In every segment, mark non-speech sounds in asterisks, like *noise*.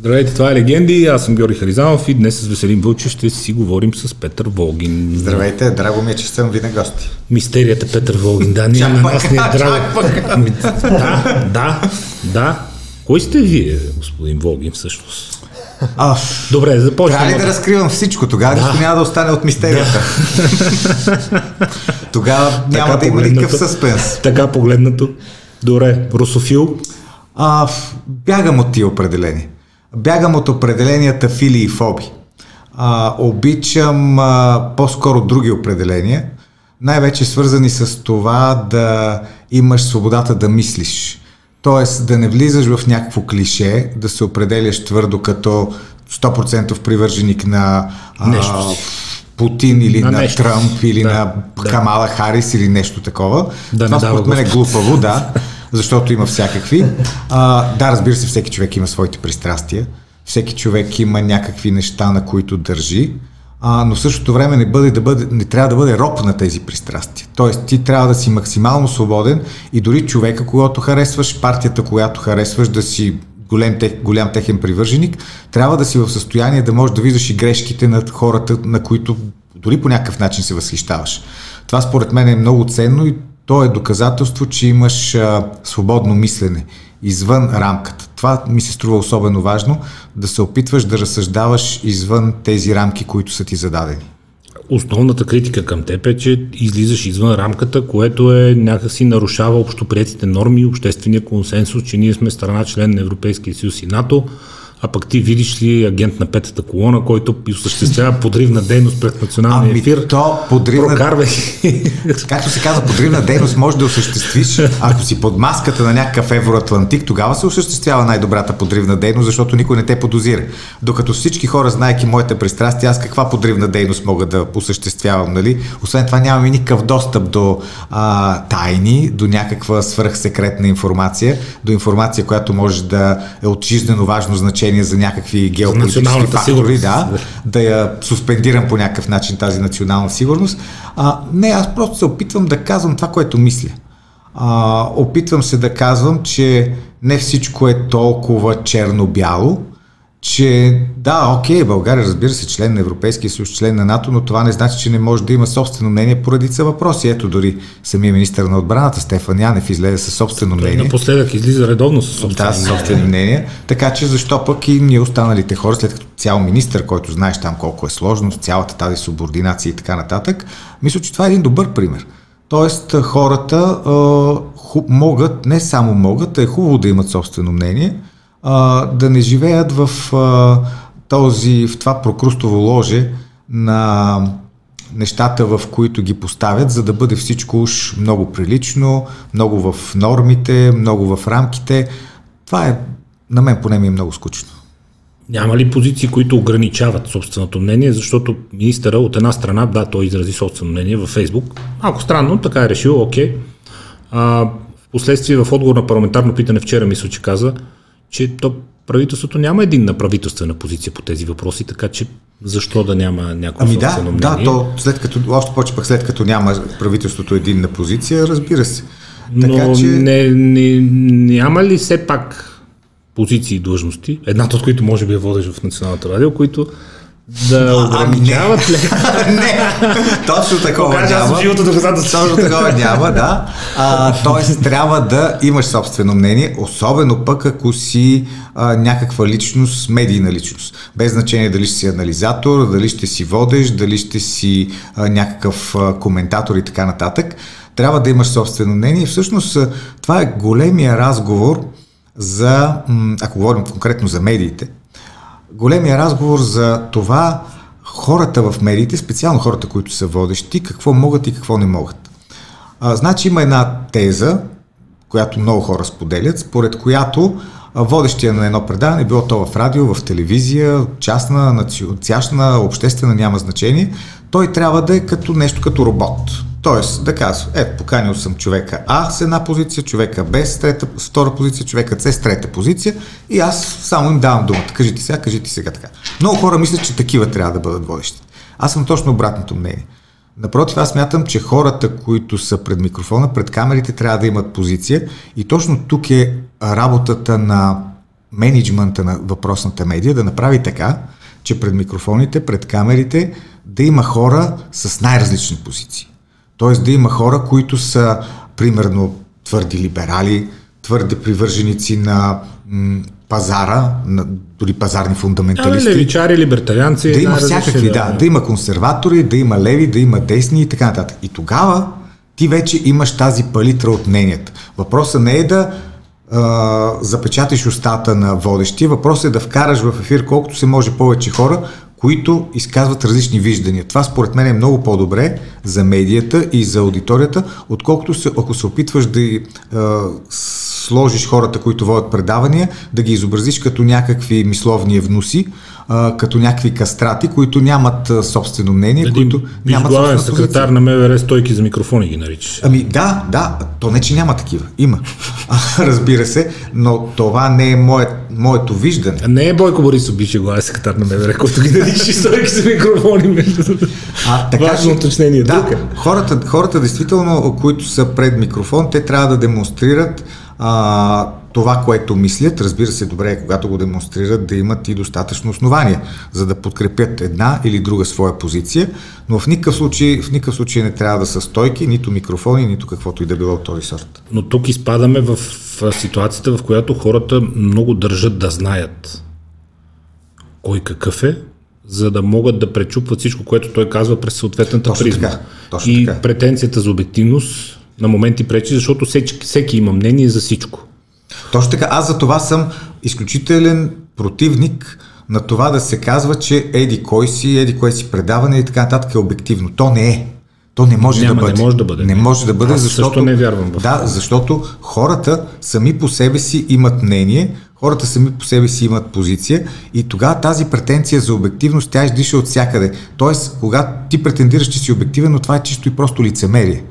Здравейте, това е Легенди. Аз съм Георги Харизанов и днес с Веселин Вълчев ще си говорим с Петър Волгин. Здравейте, драго ми е, че съм ви на гости. Мистерията Петър Волгин. Да, ние на нас не е драго. Ами, да, да, да. Кой сте вие, господин Волгин, всъщност? А, Добре, започваме. Трябва ли да разкривам всичко? Тогава да. нищо няма да остане от мистерията. Да. Тогава няма така да има никакъв съспенс. Така погледнато. Добре, русофил? А, бягам от тия определения. Бягам от определенията фили и фоби. А, обичам а, по-скоро други определения, най-вече свързани с това да имаш свободата да мислиш. Тоест да не влизаш в някакво клише, да се определяш твърдо като 100% привърженик на а, Путин или на, на Тръмп или да, на да. Камала Харис или нещо такова. Да, Това според мен е глупаво, да *laughs* защото има всякакви. А, да, разбира се, всеки човек има своите пристрастия, всеки човек има някакви неща, на които държи, а, но в същото време не, бъде, да бъде, не трябва да бъде роб на тези пристрастия. Тоест, ти трябва да си максимално свободен и дори човека, когато харесваш, партията, която харесваш, да си голям, тех, голям техен привърженик, трябва да си в състояние да можеш да виждаш и грешките на хората, на които дори по някакъв начин се възхищаваш. Това според мен е много ценно и то е доказателство, че имаш а, свободно мислене извън рамката. Това ми се струва особено важно, да се опитваш да разсъждаваш извън тези рамки, които са ти зададени. Основната критика към теб е, че излизаш извън рамката, което е някакси нарушава общоприятите норми и обществения консенсус, че ние сме страна член на Европейския съюз и НАТО, а пък ти видиш ли агент на петата колона, който осъществява подривна дейност пред националния ами ефир. То подривна... Прокарвай. Както се казва, подривна дейност може да осъществиш, ако си под маската на някакъв евроатлантик, тогава се осъществява най-добрата подривна дейност, защото никой не те подозира. Докато всички хора, знаеки моите пристрастия, аз каква подривна дейност мога да осъществявам, нали? Освен това нямам и никакъв достъп до а, тайни, до някаква свръхсекретна информация, до информация, която може да е от жизнено важно значение значение за някакви геополитически фактори, да, да я суспендирам по някакъв начин тази национална сигурност. А, не, аз просто се опитвам да казвам това, което мисля. А, опитвам се да казвам, че не всичко е толкова черно-бяло, че да, окей, България разбира се член на Европейския съюз, член на НАТО, но това не значи, че не може да има собствено мнение по редица въпроси. Ето дори самия министър на отбраната Стефан Янев излезе със собствено мнение. напоследък излиза редовно със собствено да, мнение. собствено мнение. Така че защо пък и ние останалите хора, след като цял министър, който знаеш там колко е сложно, цялата тази субординация и така нататък, мисля, че това е един добър пример. Тоест хората ху, могат, не само могат, а е хубаво да имат собствено мнение, а, да не живеят в а, този, в това прокрустово ложе на нещата, в които ги поставят, за да бъде всичко уж много прилично, много в нормите, много в рамките. Това е, на мен поне ми е много скучно. Няма ли позиции, които ограничават собственото мнение, защото министъра от една страна, да, той изрази собствено мнение във Фейсбук. Малко странно, така е решил, окей. А, последствие в отговор на парламентарно питане вчера мисля, че каза, че то правителството няма единна правителствена позиция по тези въпроси, така че защо да няма някакво ами да, мнение? Да, то след като, още повече пък след като няма правителството единна позиция, разбира се. Така, Но че... не, не, няма ли все пак позиции и длъжности, едната от които може би е водиш в Националната радио, които да ограничават ами не. *laughs* не, точно такова Покажа няма. живото доказателство. Точно такова няма, да. А, *laughs* тоест трябва да имаш собствено мнение, особено пък ако си а, някаква личност, медийна личност. Без значение дали ще си анализатор, дали ще си водеш, дали ще си а, някакъв а, коментатор и така нататък. Трябва да имаш собствено мнение и всъщност това е големия разговор за, ако говорим конкретно за медиите, големия разговор за това хората в медиите, специално хората, които са водещи, какво могат и какво не могат. А, значи има една теза, която много хора споделят, според която водещия на едно предаване, било то в радио, в телевизия, частна, цящна, обществена, няма значение, той трябва да е като нещо като робот. Тоест да казва, ето, поканил съм човека А с една позиция, човека Б с трета, с втора позиция, човека С с трета позиция и аз само им давам думата. Кажите сега, кажите сега така. Много хора мислят, че такива трябва да бъдат водещи. Аз съм точно обратното мнение. Напротив, аз мятам, че хората, които са пред микрофона, пред камерите, трябва да имат позиция и точно тук е работата на менеджмента на въпросната медия да направи така, че пред микрофоните, пред камерите да има хора с най-различни позиции. Тоест да има хора, които са, примерно, твърди либерали, твърди привърженици на м- пазара, на дори пазарни фундаменталисти. Да, левичари, либертарианци. Да има всякакви, да, да. Да има консерватори, да има леви, да има десни и така нататък. И тогава ти вече имаш тази палитра от мненията. Въпросът не е да а, запечаташ устата на водещия, въпросът е да вкараш в ефир колкото се може повече хора, които изказват различни виждания. Това според мен е много по-добре за медията и за аудиторията, отколкото се, ако се опитваш да а, сложиш хората, които водят предавания, да ги изобразиш като някакви мисловни вноси, а, като някакви кастрати, които нямат а, собствено мнение, Един които нямат главен секретар на МВР стойки за микрофони ги наричаш. Ами да, да, то не, че няма такива. Има. *laughs* Разбира се, но това не е мое, моето виждане. А не е Бойко Борисов, бившия главен секретар на МВР, който ги нарича стойки за микрофони. А, така, Важно уточнение. Да, е. хората, хората действително, които са пред микрофон, те трябва да демонстрират а, това, което мислят. Разбира се, добре е, когато го демонстрират, да имат и достатъчно основания, за да подкрепят една или друга своя позиция, но в никакъв случай, в никакъв случай не трябва да са стойки, нито микрофони, нито каквото и да било от този сорт. Но тук изпадаме в, ситуацията, в която хората много държат да знаят кой какъв е, за да могат да пречупват всичко, което той казва през съответната Точно призма. така, точно и така. претенцията за обективност на моменти пречи, защото всеки, всеки има мнение за всичко. Точно така, аз за това съм изключителен противник на това да се казва, че еди кой си, еди кой си предаване и така нататък е обективно. То не е. То не може Няма, да бъде. не може да бъде. Не може да бъде, Аз защото... също не вярвам в Да, защото хората сами по себе си имат мнение, хората сами по себе си имат позиция и тогава тази претенция за обективност, тя издиша от всякъде. Тоест, когато ти претендираш, че си обективен, но това е чисто и просто лицемерие.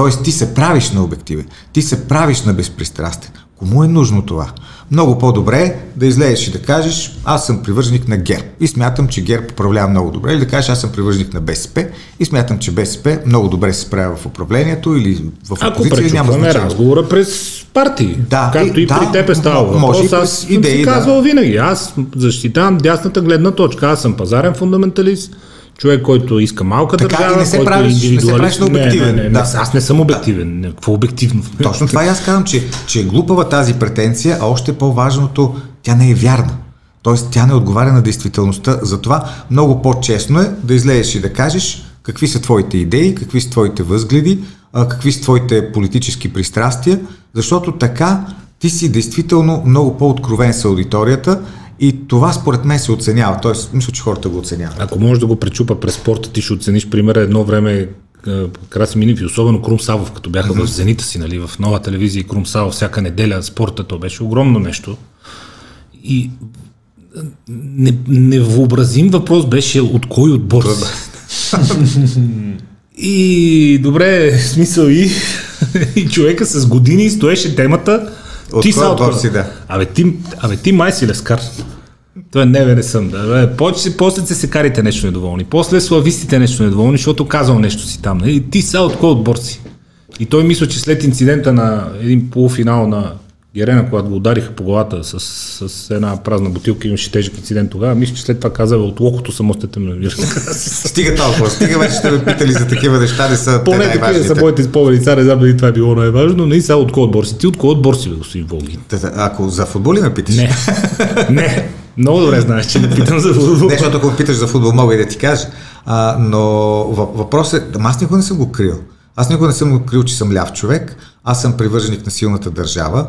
Тоест, ти се правиш на обективен, ти се правиш на безпристрастен. Кому е нужно това? Много по-добре е да излезеш и да кажеш, аз съм привърженик на ГЕРБ и смятам, че ГЕРБ управлява много добре, или да кажеш, аз съм привърженик на БСП и смятам, че БСП много добре се справя в управлението или в Ако опозиция, няма пречупваме значение. разговора през партии, Да, както и- и, да, при теб е става може въпрос, аз през съм идеи, си да. казвал винаги. Аз защитавам дясната гледна точка. Аз съм пазарен фундаменталист, човек, който иска малка Така, държава, не се който правиш- е не се индивидуалист. правиш на Не, обективен, Не, не, да. аз не съм обективен. Какво обективно? Точно това и аз казвам, че, че е глупава тази претенция, а още по-важното, тя не е вярна. Тоест, тя не отговаря на действителността. Затова много по-честно е да излезеш и да кажеш какви са твоите идеи, какви са твоите възгледи, какви са твоите политически пристрастия, защото така ти си действително много по-откровен с аудиторията и това според мен се оценява. Тоест, мисля, че хората го оценяват. Ако може да го пречупа през спорта, ти ще оцениш примера едно време Краси Минив и особено Крум Савов, като бяха в зенита си, нали, в нова телевизия и Крум Савов всяка неделя спорта, то беше огромно нещо. И не, невъобразим въпрос беше от кой отбор си. И добре, смисъл и, и човека с години стоеше темата. От ти кой са отбор си, да. Абе ти, абе ти май си лескар. Той не, бе, не съм. Да. Бе, после, после се секарите нещо недоволни. После славистите нещо недоволни, защото казал нещо си там. Нали? Ти са от кой отбор си? И той мисля, че след инцидента на един полуфинал на Герена, когато го удариха по главата с, с една празна бутилка, имаше тежък инцидент тогава, мисля, че след това каза, "Бе, от локото съм още те Стига толкова, стига вече ще ме питали за такива неща, не са те Поне такива са моите спомени, сега не знам дали това е било най-важно, но и сега от кой отбор си? Ти от кой отбор си, бе, господин Волгин? Ако за футбол ли ме питаш? Не, *laughs* не, много добре знаеш, че не питам за футбол. Не, защото ако питаш за футбол, мога и да ти кажа. А, но въ- въпросът е, аз никога не съм го крил. Аз никога не съм го крил, че съм ляв човек. Аз съм привърженик на силната държава.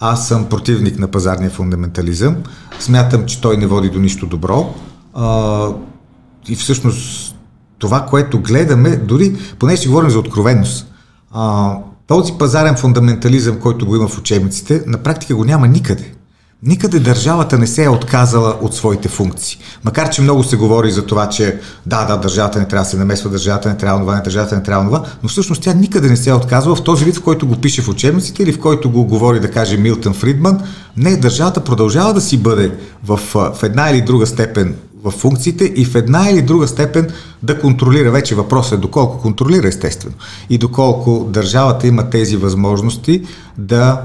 Аз съм противник на пазарния фундаментализъм. Смятам, че той не води до нищо добро. А, и всъщност това, което гледаме, дори, поне ще говорим за откровенност, а, този пазарен фундаментализъм, който го има в учебниците, на практика го няма никъде. Никъде държавата не се е отказала от своите функции. Макар, че много се говори за това, че да, да, държавата не трябва да се намесва, държавата не трябва това, не, държавата не трябва това, но всъщност тя никъде не се е отказала в този вид, в който го пише в учебниците или в който го говори, да каже, Милтън Фридман. Не, държавата продължава да си бъде в, в една или друга степен в функциите и в една или друга степен да контролира. Вече въпросът е доколко контролира, естествено. И доколко държавата има тези възможности да,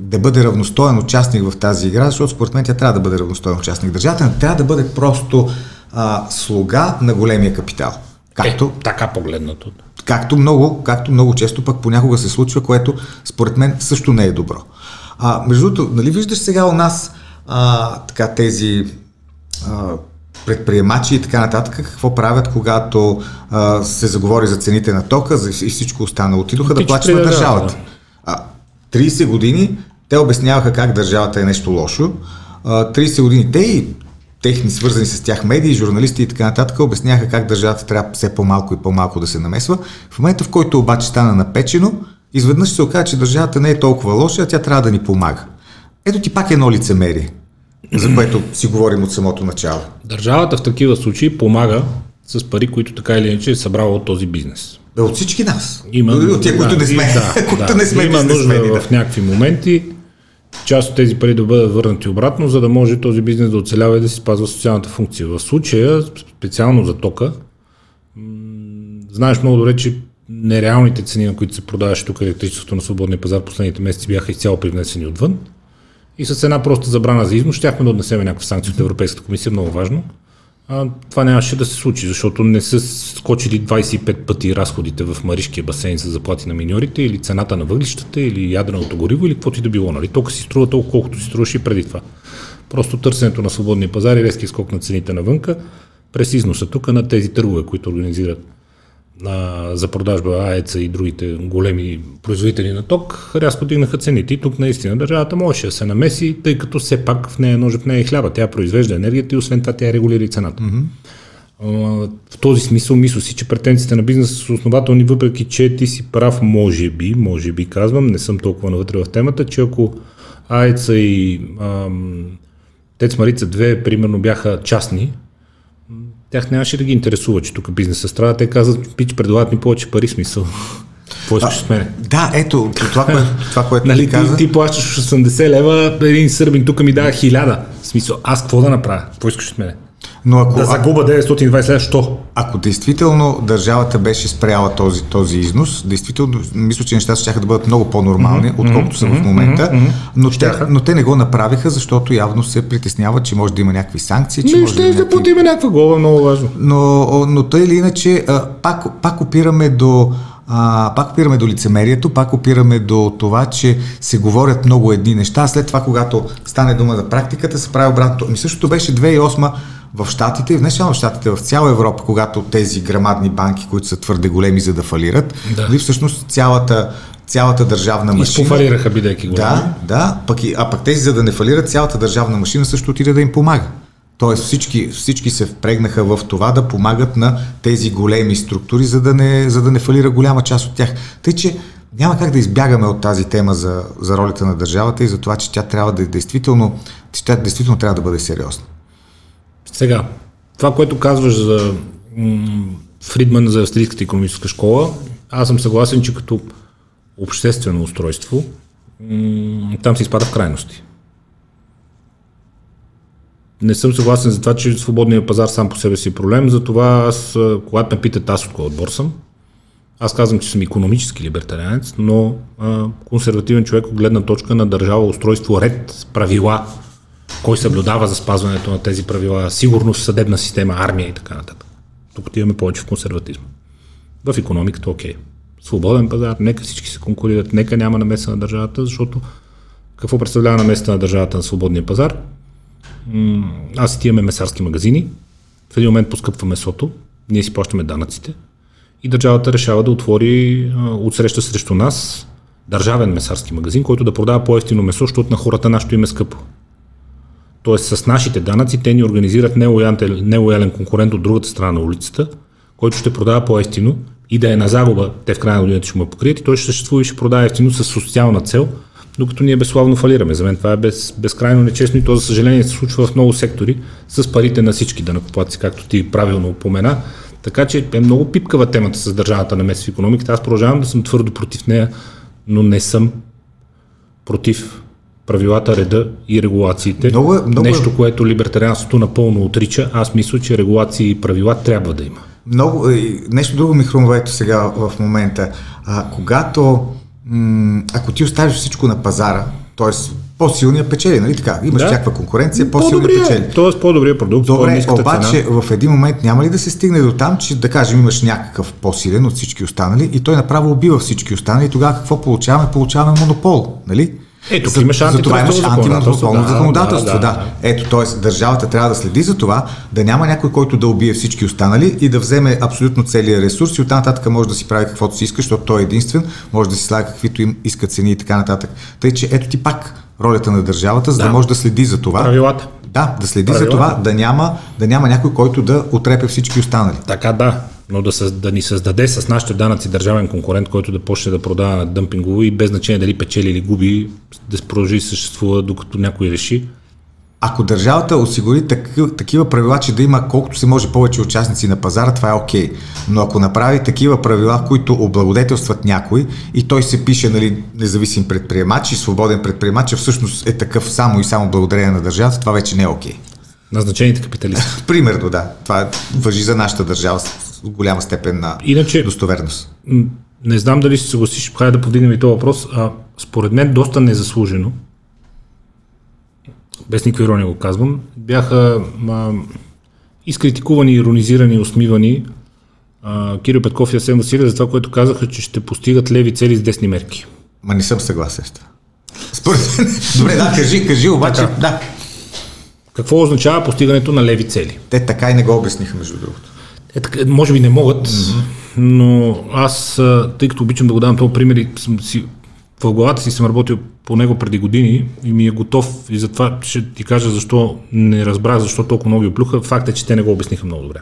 да бъде равностоен участник в тази игра, защото според мен тя трябва да бъде равностоен участник. Държавата не трябва да бъде просто а, слуга на големия капитал. Както, е, така погледнато. Както много, както много често пък понякога се случва, което според мен също не е добро. А, между другото, нали виждаш сега у нас а, така тези предприемачи и така нататък, какво правят, когато а, се заговори за цените на тока за, и всичко останало. Отидоха да плачат на държавата. А, 30 години те обясняваха как държавата е нещо лошо. А, 30 години те и техни свързани с тях медии, журналисти и така нататък обясняха как държавата трябва все по-малко и по-малко да се намесва. В момента, в който обаче стана напечено, изведнъж се оказа, че държавата не е толкова лоша, а тя трябва да ни помага. Ето ти пак едно лицемерие, за което си говорим от самото начало. Държавата в такива случаи помага с пари, които така или иначе е събрала от този бизнес. Да, от всички нас. Има, Дори от тия, които не сме. Да, *laughs* които да, не сме има нужда да. в някакви моменти част от тези пари да бъдат върнати обратно, за да може този бизнес да оцелява и да си спазва социалната функция. В случая, специално за тока, знаеш много добре, че нереалните цени, на които се продаваше тук електричеството на свободния пазар последните месеци бяха изцяло привнесени отвън. И с една проста забрана за износ щяхме да отнесем някаква санкция от Европейската комисия, много важно. А, това нямаше да се случи, защото не са скочили 25 пъти разходите в Маришкия басейн за заплати на миньорите или цената на въглищата или ядреното гориво или каквото и да било. Нали? Тока си струва толкова, колкото си струваше и преди това. Просто търсенето на свободния пазар и резкия скок на цените навънка през износа тук на тези търгове, които организират а, за продажба АЕЦа и другите големи производители на ток, рязко дигнаха цените. И тук наистина държавата можеше да се намеси, тъй като все пак в нея ножа в нея е хляба. Тя произвежда енергията и освен това тя регулира и цената. Mm-hmm. В този смисъл мисля си, че претенциите на бизнеса са основателни, въпреки че ти си прав, може би, може би казвам, не съм толкова навътре в темата, че ако АЕЦа и ам, Тец Марица 2 примерно бяха частни, тях нямаше да ги интересува, че тук бизнесът страда. Те казват, пич, предлагат ми повече пари, смисъл. *laughs* Какво искаш с мен? Да, ето, това, което, *laughs* това, което нали, ти, каза... ти, ти плащаш 80 лева, един сърбин тук ми дава 1000. В смисъл, аз какво да направя? Какво искаш от мене? Но ако, да загуба 920 лева, що? Ако действително държавата беше спряла този, този износ, действително мисля, че нещата ще да бъдат много по-нормални, mm-hmm, отколкото са mm-hmm, в момента, mm-hmm, но, те, но те не го направиха, защото явно се притесняват, че може да има някакви санкции. Че не, може ще да, да някакви... платиме някаква глава, много важно. Но, но тъй или иначе, пак, пак опираме до а, пак опираме до лицемерието, пак опираме до това, че се говорят много едни неща, след това, когато стане дума за практиката, се прави обратното. Ми същото беше 2008 в Штатите, и не само в Штатите, в цяла Европа, когато тези грамадни банки, които са твърде големи за да фалират, да. нали, всъщност цялата цялата държавна машина. Изпофалираха, бидейки големи. Да, да, пък и, а пък тези, за да не фалират, цялата държавна машина също отиде да им помага. Тоест всички, всички се впрегнаха в това да помагат на тези големи структури, за да не, за да не фалира голяма част от тях. Тъй, че няма как да избягаме от тази тема за, за ролята на държавата и за това, че тя трябва да действително, че тя действително трябва да бъде сериозна. Сега, това, което казваш за м- Фридман за Австрийската економическа школа, аз съм съгласен, че като обществено устройство там се изпада в крайности. Не съм съгласен за това, че свободния пазар сам по себе си е проблем, затова аз, когато ме питат аз от кой отбор съм, аз казвам, че съм економически либертарианец, но а, консервативен човек от гледна точка на държава, устройство, ред, правила, кой съблюдава за спазването на тези правила, сигурност, съдебна система, армия и така нататък. Тук отиваме повече в консерватизма. В економиката, окей. Свободен пазар, нека всички се конкурират, нека няма намеса на държавата, защото какво представлява намеса на държавата на свободния пазар? аз и ти имаме месарски магазини, в един момент поскъпва месото, ние си плащаме данъците и държавата решава да отвори отсреща срещу нас държавен месарски магазин, който да продава по-ефтино месо, защото на хората нашето име е скъпо. Тоест с нашите данъци те ни организират нелоялен конкурент от другата страна на улицата, който ще продава по-ефтино и да е на загуба, те в края на годината ще му покрият и той ще съществува и ще продава ефтино с социална цел, докато ние безславно фалираме. За мен това е без, безкрайно нечестно и то, за съжаление, се случва в много сектори с парите на всички данъкоплатци, както ти правилно упомена. Така че е много пипкава темата с държавата на месец в економиката. Аз продължавам да съм твърдо против нея, но не съм против правилата, реда и регулациите. Много, много... Нещо, което либертарианството напълно отрича. Аз мисля, че регулации и правила трябва да има. Много, нещо друго ми хрумва ето сега в момента. А, когато, м- ако ти оставиш всичко на пазара, т.е. по-силния печели, нали така? Имаш да. някаква конкуренция, по-силния печели. Тоест по-добрия продукт. Добре, обаче цена. в един момент няма ли да се стигне до там, че да кажем имаш някакъв по-силен от всички останали и той направо убива всички останали, тогава какво получаваме? Получаваме монопол, нали? Ето, за, имаш за това имаш антимонополно да, законодателство. Да, да, да. Ето, т.е. държавата трябва да следи за това, да няма някой, който да убие всички останали и да вземе абсолютно целият ресурс и оттам нататък може да си прави каквото си иска, защото той е единствен, може да си слага каквито им иска цени и така нататък. Тъй, че ето ти пак ролята на държавата, за да, да може да следи за това. Правилата. Да, да следи Правилата. за това, да няма, да няма някой, който да отрепе всички останали. Така, да но да, съ, да ни създаде с нашите данъци държавен конкурент, който да почне да продава на дъмпингово и без значение дали печели или губи, да продължи съществува докато някой реши. Ако държавата осигури такива, такива правила, че да има колкото се може повече участници на пазара, това е окей. Okay. Но ако направи такива правила, които облагодетелстват някой и той се пише нали, независим предприемач и свободен предприемач, а всъщност е такъв само и само благодарение на държавата, това вече не е окей. Okay. Назначените капиталисти. *laughs* Примерно, да. Това въжи за нашата държава голяма степен на Иначе, достоверност. Не знам дали се съгласиш, хайде да повдигнем и този въпрос. А, според мен доста незаслужено, без никаква ирония го казвам, бяха а, изкритикувани, иронизирани, усмивани а, Кирил Петков и Асен Василев за това, което казаха, че ще постигат леви цели с десни мерки. Ма не съм съгласен с това. Според мен. *laughs* Добре, да, кажи, кажи, обаче, така. да. Какво означава постигането на леви цели? Те така и не го обясниха, между другото. Е, така, може би не могат, mm-hmm. но аз, тъй като обичам да го давам този пример и съм си, в главата си съм работил по него преди години и ми е готов и затова ще ти кажа защо не разбрах, защо толкова много оплюха. Факт е, че те не го обясниха много добре.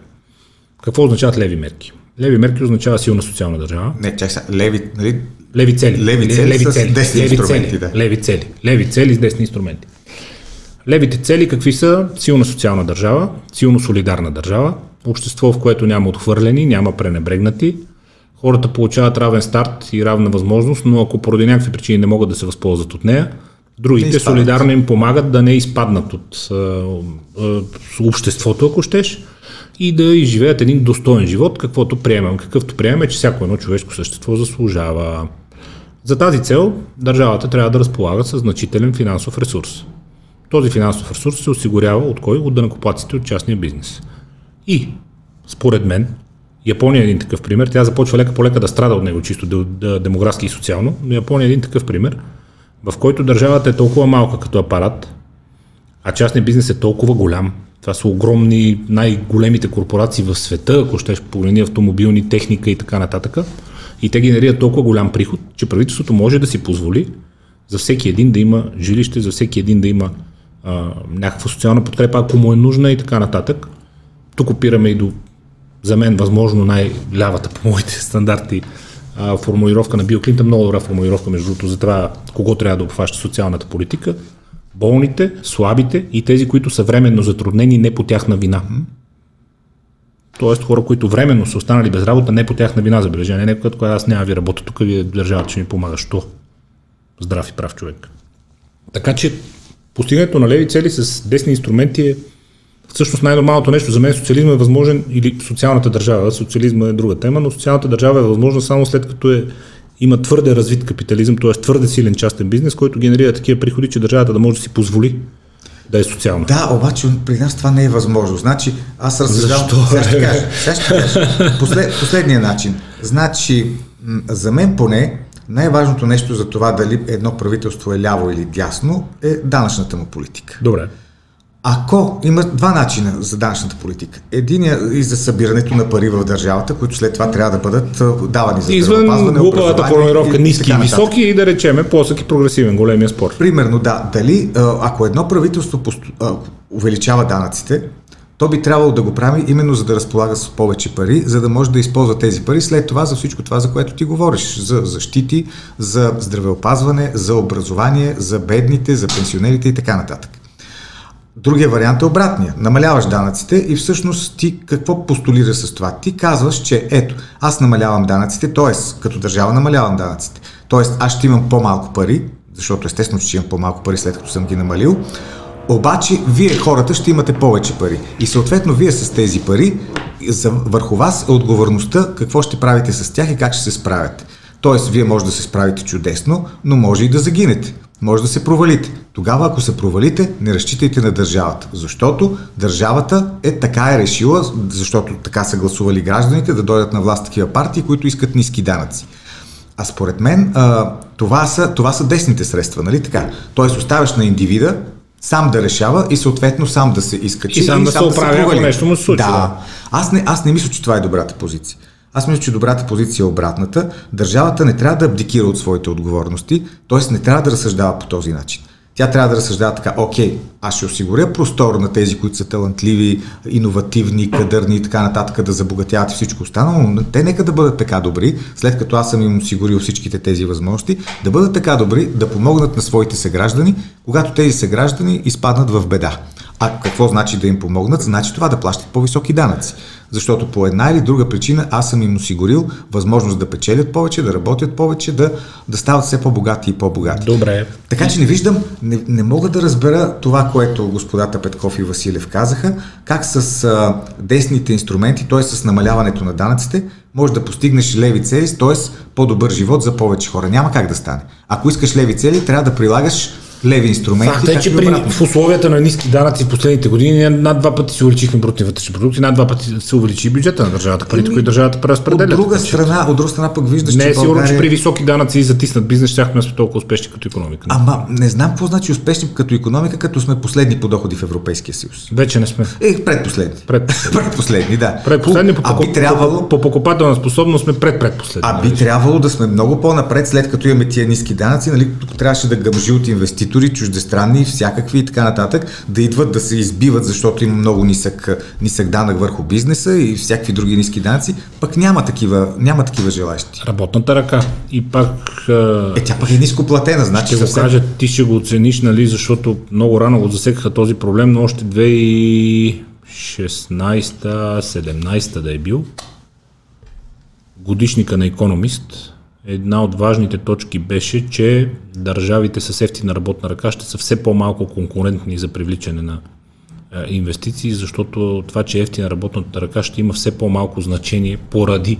Какво означават леви мерки? Леви мерки означава силна социална държава. Не, чай са, леви, нали? Леви цели. Леви цели, леви цели, с десни леви инструменти, цели, да. Леви цели. Леви цели с десни инструменти. Левите цели какви са? Силна социална държава, силно солидарна държава, общество, в което няма отхвърлени, няма пренебрегнати, хората получават равен старт и равна възможност, но ако поради някакви причини не могат да се възползват от нея, другите солидарно им помагат да не изпаднат от а, а, обществото, ако щеш, и да изживеят един достоен живот, каквото приемам, какъвто приемаме, че всяко едно човешко същество заслужава. За тази цел държавата трябва да разполага с значителен финансов ресурс. Този финансов ресурс се осигурява от кой? От дънакоплаците от частния бизнес. И, според мен, Япония е един такъв пример. Тя започва лека по лека да страда от него, чисто демографски и социално, но Япония е един такъв пример, в който държавата е толкова малка като апарат, а частният бизнес е толкова голям. Това са огромни, най-големите корпорации в света, ако ще погледни автомобилни, техника и така нататък. И те генерират толкова голям приход, че правителството може да си позволи за всеки един да има жилище, за всеки един да има а, някаква социална подкрепа, ако му е нужна и така нататък. Тук опираме и до, за мен, възможно най-лявата по моите стандарти а, формулировка на Бил Клинтън, много добра формулировка, между другото, за това кого трябва да обхваща социалната политика. Болните, слабите и тези, които са временно затруднени не по тяхна вина. Тоест хора, които временно са останали без работа, не по тяхна вина, забележение. Не като аз няма ви работа тук, вие държавата ще ми помага. Що? Здрав и прав човек. Така че постигането на леви цели с десни инструменти е всъщност най-нормалното нещо. За мен социализма е възможен, или социалната държава, социализма е друга тема, но социалната държава е възможна само след като е, има твърде развит капитализъм, т.е. твърде силен частен бизнес, който генерира такива приходи, че държавата да може да си позволи да е социална. Да, обаче при нас това не е възможно. Значи, аз разсъждавам. Сега ще кажа. Сега ще кажа. Послед, последния начин. Значи, за мен поне, най-важното нещо за това дали едно правителство е ляво или дясно е данъчната му политика. Добре. Ако има два начина за данъчната политика. Един е и за събирането на пари в държавата, които след това трябва да бъдат давани за Извън глупавата формулировка ниски и, и високи и да речеме плосък и прогресивен, големия спор. Примерно, да. Дали ако едно правителство увеличава данъците, то би трябвало да го прави именно за да разполага с повече пари, за да може да използва тези пари след това за всичко това, за което ти говориш. За защити, за здравеопазване, за образование, за бедните, за пенсионерите и така нататък. Другия вариант е обратния. Намаляваш данъците и всъщност ти какво постулираш с това? Ти казваш, че ето, аз намалявам данъците, т.е. като държава намалявам данъците. Т.е. аз ще имам по-малко пари, защото естествено, че имам по-малко пари след като съм ги намалил. Обаче, вие хората ще имате повече пари. И съответно, вие с тези пари, върху вас е отговорността какво ще правите с тях и как ще се справяте. Тоест, вие може да се справите чудесно, но може и да загинете. Може да се провалите. Тогава, ако се провалите, не разчитайте на държавата. Защото държавата е така е решила, защото така са гласували гражданите, да дойдат на власт такива партии, които искат ниски данъци. А според мен това, са, това са десните средства, нали така? Тоест оставяш на индивида сам да решава и съответно сам да се изкачи. И сам да се оправя, ако нещо му се случи. Да. Аз не, аз не мисля, че това е добрата позиция. Аз мисля, че добрата позиция е обратната. Държавата не трябва да абдикира от своите отговорности, т.е. не трябва да разсъждава по този начин. Тя трябва да разсъждава така, окей, аз ще осигуря простор на тези, които са талантливи, иновативни, кадърни и така нататък, да забогатяват и всичко останало, но те нека да бъдат така добри, след като аз съм им осигурил всичките тези възможности, да бъдат така добри, да помогнат на своите съграждани, когато тези съграждани изпаднат в беда. А какво значи да им помогнат? Значи това да плащат по-високи данъци. Защото по една или друга причина аз съм им осигурил възможност да печелят повече, да работят повече, да, да стават все по-богати и по-богати. Добре. Така че не виждам, не, не мога да разбера това, което господата Петков и Василев казаха, как с а, десните инструменти, т.е. с намаляването на данъците, може да постигнеш леви цели, т.е. по-добър живот за повече хора. Няма как да стане. Ако искаш леви цели, трябва да прилагаш леви инструменти. Факт е, че при, в условията на ниски данъци в последните години над два пъти се увеличихме брутни вътрешни продукти, над два пъти се увеличи бюджета на държавата, парите, които държавата преразпределя. От друга страна, от друга страна пък виждаш, не че е сигурно, България... че при високи данъци и затиснат бизнес щяхме сме толкова успешни като економика. Ама не знам какво значи успешни като економика, като сме последни по доходи в Европейския съюз. Вече не сме. Е, предпоследни. Предпоследни, *laughs* предпоследни да. Предпоследни по, а би трябвало... по, по покупателна способност сме пред предпоследни. А би трябвало да сме много по-напред, след като имаме тия ниски данъци, нали, трябваше да гъмжи от инвеститори, чуждестранни данни, всякакви и така нататък, да идват да се избиват, защото има много нисък, нисък данък върху бизнеса и всякакви други ниски данъци, пък няма такива, няма такива желащи. Работната ръка. И пак... Е, тя пък е ниско платена, значи ще съвсем... го кажа, ти ще го оцениш, нали, защото много рано го засекаха този проблем, но още 2016-17 да е бил. Годишника на економист една от важните точки беше, че държавите с ефтина работна ръка ще са все по-малко конкурентни за привличане на инвестиции, защото това, че ефтина работната ръка ще има все по-малко значение поради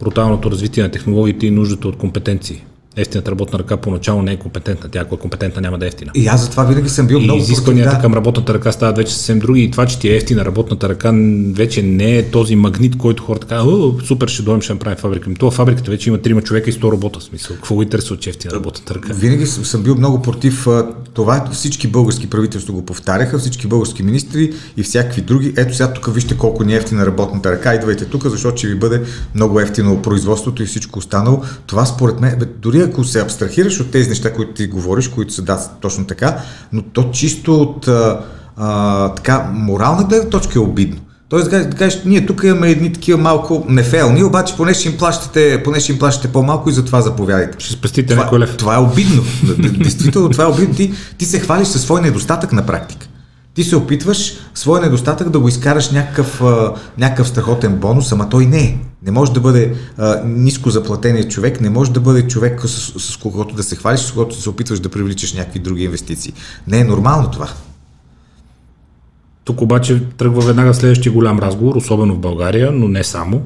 бруталното развитие на технологиите и нуждата от компетенции ефтината работна ръка поначало не е компетентна. Тя ако е компетентна няма да е ефтина. И аз затова винаги съм бил и много изискванията да. към работната ръка стават вече съвсем други. И това, че ти е ефтина работната ръка, вече не е този магнит, който хората казват, супер, ще дойдем, ще направим фабрика. Това фабриката вече има трима човека и 100 робота. Смисъл. Какво го интересува, че е ефтина работната ръка? Винаги съм бил много против това. Всички български правителства го повтаряха, всички български министри и всякакви други. Ето сега тук вижте колко ни е ефтина работната ръка. Идвайте тук, защото ще ви бъде много ефтино производството и всичко останало. Това според мен, дори ако се абстрахираш от тези неща, които ти говориш, които са да, точно така, но то чисто от а, а, така морална гледна точка е обидно. Тоест да кажеш, ние тук имаме едни такива малко нефелни, обаче поне ще им плащате, поне ще им плащате по-малко и затова заповядайте. Ще спестите някой лев. Това е обидно. Действително, това е обидно. Ти, ти се хвалиш със свой недостатък на практика. Ти се опитваш своя недостатък да го изкараш някакъв, някакъв страхотен бонус, ама той не е. Не може да бъде а, ниско заплатеният човек, не може да бъде човек с, с когото да се хвалиш, с когото се опитваш да привличаш някакви други инвестиции. Не е нормално това. Тук обаче тръгва веднага следващия голям разговор, особено в България, но не само.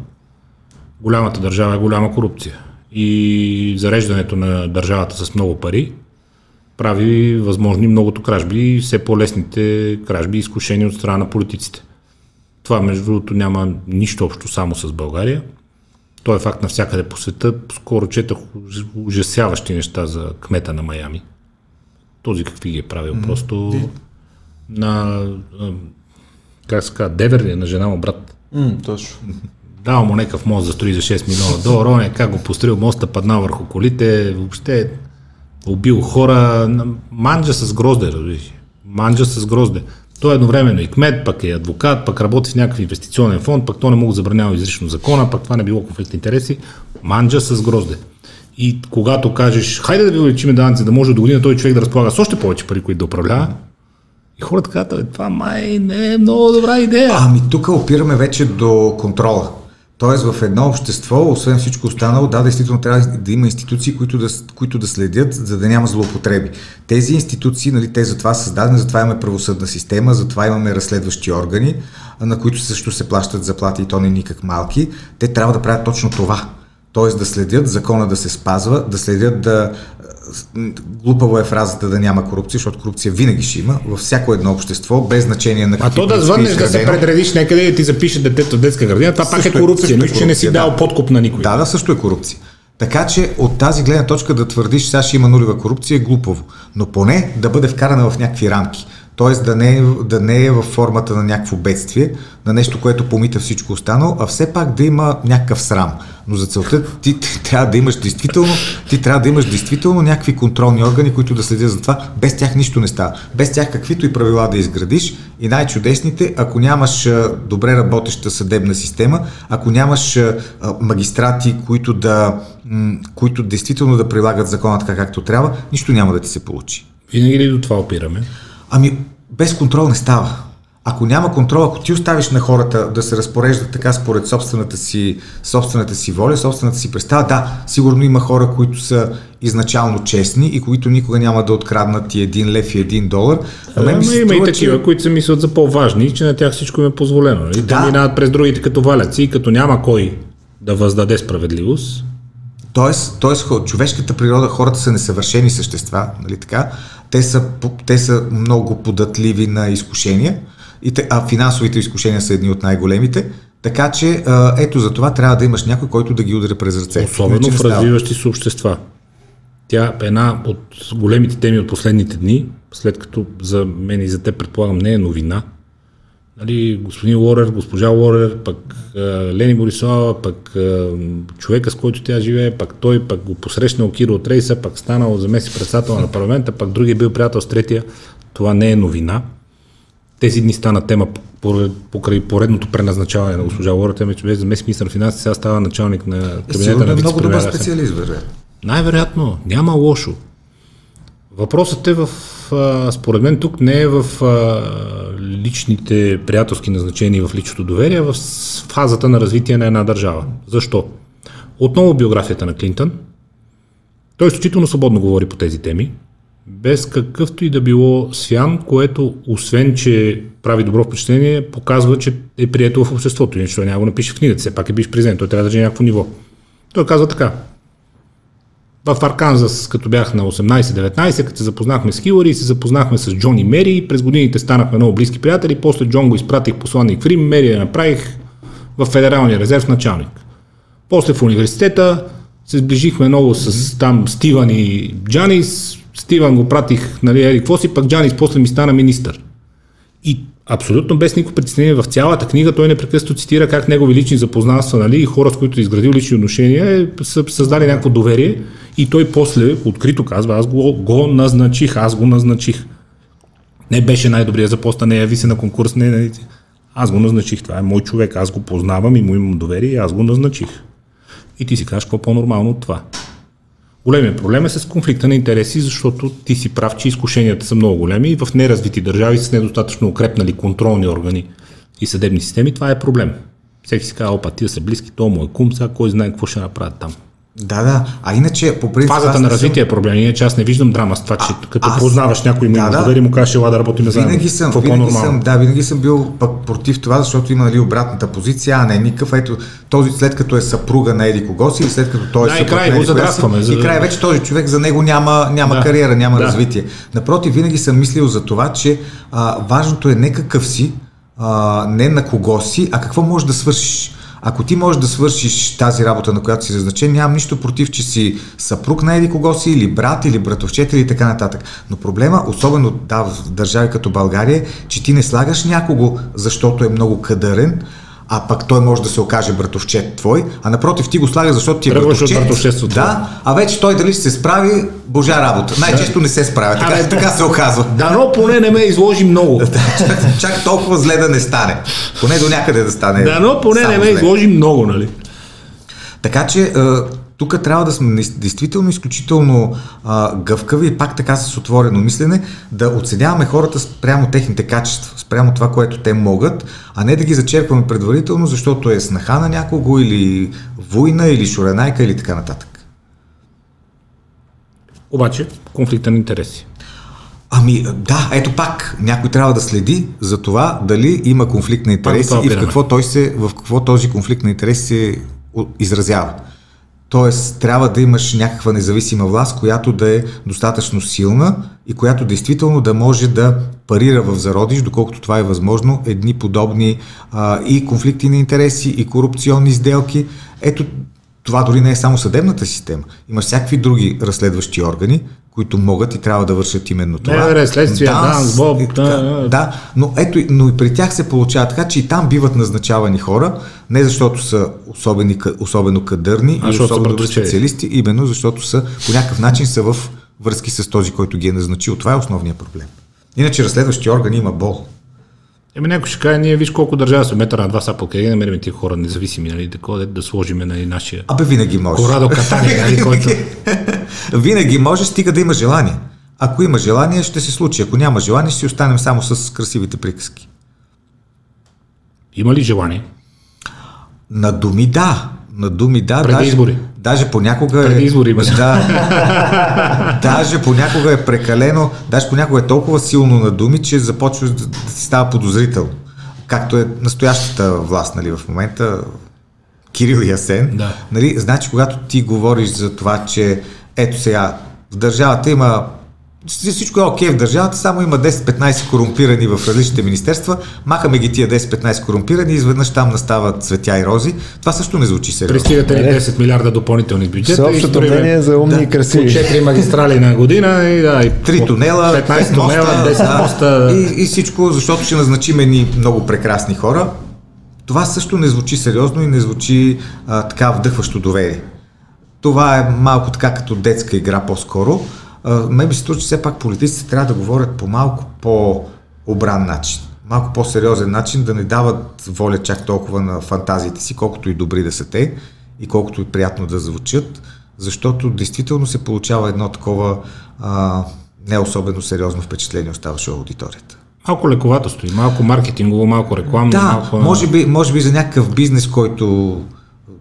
Голямата държава е голяма корупция. И зареждането на държавата с много пари прави възможни многото кражби и все по-лесните кражби и изкушени от страна на политиците. Това, между другото, няма нищо общо само с България. То е факт навсякъде по света. Скоро четах ужасяващи неща за кмета на Майами. Този какви ги е правил. Mm-hmm. Просто на как се казва, Девер е на жена му брат. Mm, точно. *laughs* Дал му някакъв мост за строи за 6 милиона долара, он е как го построил моста, паднал върху колите, въобще убил хора, манджа с грозде, разбираш. Манджа с грозде. Той е едновременно и кмет, пък е адвокат, пък работи в някакъв инвестиционен фонд, пък то не мога да забранява изрично закона, пък това не било конфликт на интереси. Манджа с грозде. И когато кажеш, хайде да ви увеличим данъци, да може до година този човек да разполага с още повече пари, които да управлява, и хората казват, това май не е много добра идея. Ами тук опираме вече до контрола. Тоест в едно общество, освен всичко останало, да, действително трябва да има институции, които да, които да следят, за да няма злоупотреби. Тези институции, нали, те затова са създадени, затова имаме правосъдна система, затова имаме разследващи органи, на които също се плащат заплати и то не никак малки. Те трябва да правят точно това. Тоест да следят закона да се спазва, да следят да глупаво е фразата да няма корупция, защото корупция винаги ще има във всяко едно общество, без значение на А то да звъннеш да се предредиш някъде и ти запише детето в детска градина, това пак е корупция, нищо, че не си дал подкуп на никой. Да, да, също е корупция. Така че от тази гледна точка да твърдиш, сега ще има нулева корупция е глупово. Но поне да бъде вкарана в някакви рамки. Тоест да не, е, да не е в формата на някакво бедствие, на нещо, което помита всичко останало, а все пак да има някакъв срам. Но за целта ти, ти *laughs* трябва да имаш действително, ти трябва да имаш действително някакви контролни органи, които да следят за това. Без тях нищо не става. Без тях каквито и правила да изградиш и най-чудесните, ако нямаш добре работеща съдебна система, ако нямаш магистрати, които да, които действително да прилагат закона така както трябва, нищо няма да ти се получи. Винаги ли до това опираме? Ами, без контрол не става. Ако няма контрол, ако ти оставиш на хората да се разпореждат така според собствената си, собствената си воля, собствената си представа, да, сигурно има хора, които са изначално честни и които никога няма да откраднат и един лев и един долар. А мен ми има и такива, че... които се мислят за по-важни, че на тях всичко им е позволено. И нали? Да. да минават през другите като валяци и като няма кой да въздаде справедливост. Тоест, тоест човешката природа, хората са несъвършени същества, нали така? Те са, те са много податливи на изкушения, а финансовите изкушения са едни от най-големите. Така че ето за това трябва да имаш някой, който да ги удари през ръце. Особено в развиващи се общества. Тя е една от големите теми от последните дни, след като за мен и за те предполагам не е новина. Нали, господин Лорер, госпожа Лорер, пък Лени Борисова, пък човека с който тя живее, пък той, пък го посрещнал Киро от Рейса, пък станал заместник председател на парламента, пък други е бил приятел с третия. Това не е новина. Тези дни стана тема покрай поредното преназначаване на госпожа Лорер. Тя че заместник министър на финансите, сега става началник на кабинета на е много добър специалист, вероятно. Най-вероятно. Няма лошо. Въпросът е в, според мен тук не е в личните приятелски назначения в личното доверие, а в фазата на развитие на една държава. Защо? Отново биографията на Клинтън. Той изключително свободно говори по тези теми, без какъвто и да било свян, което освен, че прави добро впечатление, показва, че е приятел в обществото. Иначе той няма го напише в книгата, все пак е биш президент, той трябва да държи някакво ниво. Той казва така, в Арканзас, като бях на 18-19, като се запознахме с Хилари се запознахме с Джон и Мери, през годините станахме много близки приятели, после Джон го изпратих посланник в Рим, Мери я направих в Федералния резерв началник. После в университета се сближихме много с там Стиван и Джанис, Стиван го пратих, нали, еди, какво пък Джанис после ми стана министър. И абсолютно без никакво притеснение в цялата книга той непрекъснато цитира как негови лични запознанства нали, и хора, с които е изградил лични отношения, са създали някакво доверие и той после открито казва, аз го, го назначих, аз го назначих. Не беше най-добрия за поста, не яви се на конкурс, не, не, аз го назначих, това е мой човек, аз го познавам и му имам доверие и аз го назначих. И ти си кажеш, какво по-нормално от това? Големият проблем е с конфликта на интереси, защото ти си прав, че изкушенията са много големи и в неразвити държави с недостатъчно укрепнали контролни органи и съдебни системи, това е проблем. Всеки си казва, опа, тия са близки, то му е кум, сега кой знае какво ще направят там. Да, да. А иначе, по принцип. Фазата на развитие е проблем. Иначе аз не виждам драма с това, че а, като аз... познаваш някой ми да, да. му кажеш, ела да работим заедно. Винаги съм, винаги съм, да, винаги съм бил пък против това, защото има нали, обратната позиция, а не никакъв. Ето, този след като е съпруга на Еди кого си след като той е да, съпруг край, на Еди си, за... и край вече този човек за него няма, няма да. кариера, няма да. развитие. Напротив, винаги съм мислил за това, че а, важното е не какъв си, а, не на кого си, а какво можеш да свършиш. Ако ти можеш да свършиш тази работа, на която си назначен, нямам нищо против, че си съпруг на еди кого си, или брат, или братовчет, или така нататък. Но проблема, особено да, в държави като България, че ти не слагаш някого, защото е много кадърен, а пък той може да се окаже братовчет твой, а напротив ти го слага, защото ти е братовчет. Да, а вече той дали ще се справи, божа работа. Най-често не се справя, така, а, така се оказва. Да, но поне не ме изложи много. чак, чак толкова зле да не стане. Поне до някъде да стане. Да, но поне не ме зле. изложи много, нали? Така че тук трябва да сме действително изключително а, гъвкави и пак така с отворено мислене, да оценяваме хората спрямо техните качества, спрямо това, което те могат, а не да ги зачерпваме предварително, защото е снаха на някого или война или шуренайка или така нататък. Обаче, конфликта на интереси. Ами да, ето пак, някой трябва да следи за това дали има конфликт на интереси и в какво, той се, в какво този конфликт на интереси се изразява. Тоест, трябва да имаш някаква независима власт, която да е достатъчно силна и която действително да може да парира в зародиш, доколкото това е възможно, едни подобни а, и конфликти на интереси, и корупционни сделки. Ето, това дори не е само съдебната система. Има всякакви други разследващи органи, които могат и трябва да вършат именно това. Не, следствие, ДАНС, БОБ. Да, да, да, но ето, но и при тях се получава така, че и там биват назначавани хора, не защото са особени, особено кадърни а, и особено добри специалисти, именно защото са по някакъв начин са в връзки с този, който ги е назначил. Това е основният проблем. Иначе разследващи органи има бол. Еми някой ще каже, ние виж колко държава са метър на два са къде намерим тия хора независими, нали, да, да сложим нали, нашия... Абе винаги може. Корадо Катани, нали, който... винаги може, стига да има желание. Ако има желание, ще се случи. Ако няма желание, ще си останем само с красивите приказки. Има ли желание? На думи да. На думи да. Преди даже, избори. Даже понякога Преди е... избори има. Да. *laughs* даже понякога е прекалено, даже понякога е толкова силно на думи, че започва да, да си става подозрител. Както е настоящата власт, нали, в момента, Кирил и Асен. Да. Нали, значи, когато ти говориш за това, че ето сега в държавата има всичко е окей okay в държавата, само има 10-15 корумпирани в различните министерства, махаме ги тия 10-15 корумпирани и изведнъж там настават цветя и рози. Това също не звучи сериозно. Пристигате ли 10 милиарда допълнителни бюджета? Всеобщото мнение за умни да, и красиви. 4 магистрали на година и да, и 3 тунела, 15 тунела, 10 да, моста. И, и всичко, защото ще назначим ни много прекрасни хора. Това също не звучи сериозно и не звучи а, така вдъхващо доверие. Това е малко така като детска игра по-скоро мен ми се струва, че все пак политиците трябва да говорят по малко по-обран начин. Малко по-сериозен начин, да не дават воля чак толкова на фантазиите си, колкото и добри да са те и колкото и приятно да звучат, защото действително се получава едно такова а, не особено сериозно впечатление оставаше аудиторията. Малко лековато стои, малко маркетингово, малко рекламно. Да, малко... може, би, може би за някакъв бизнес, който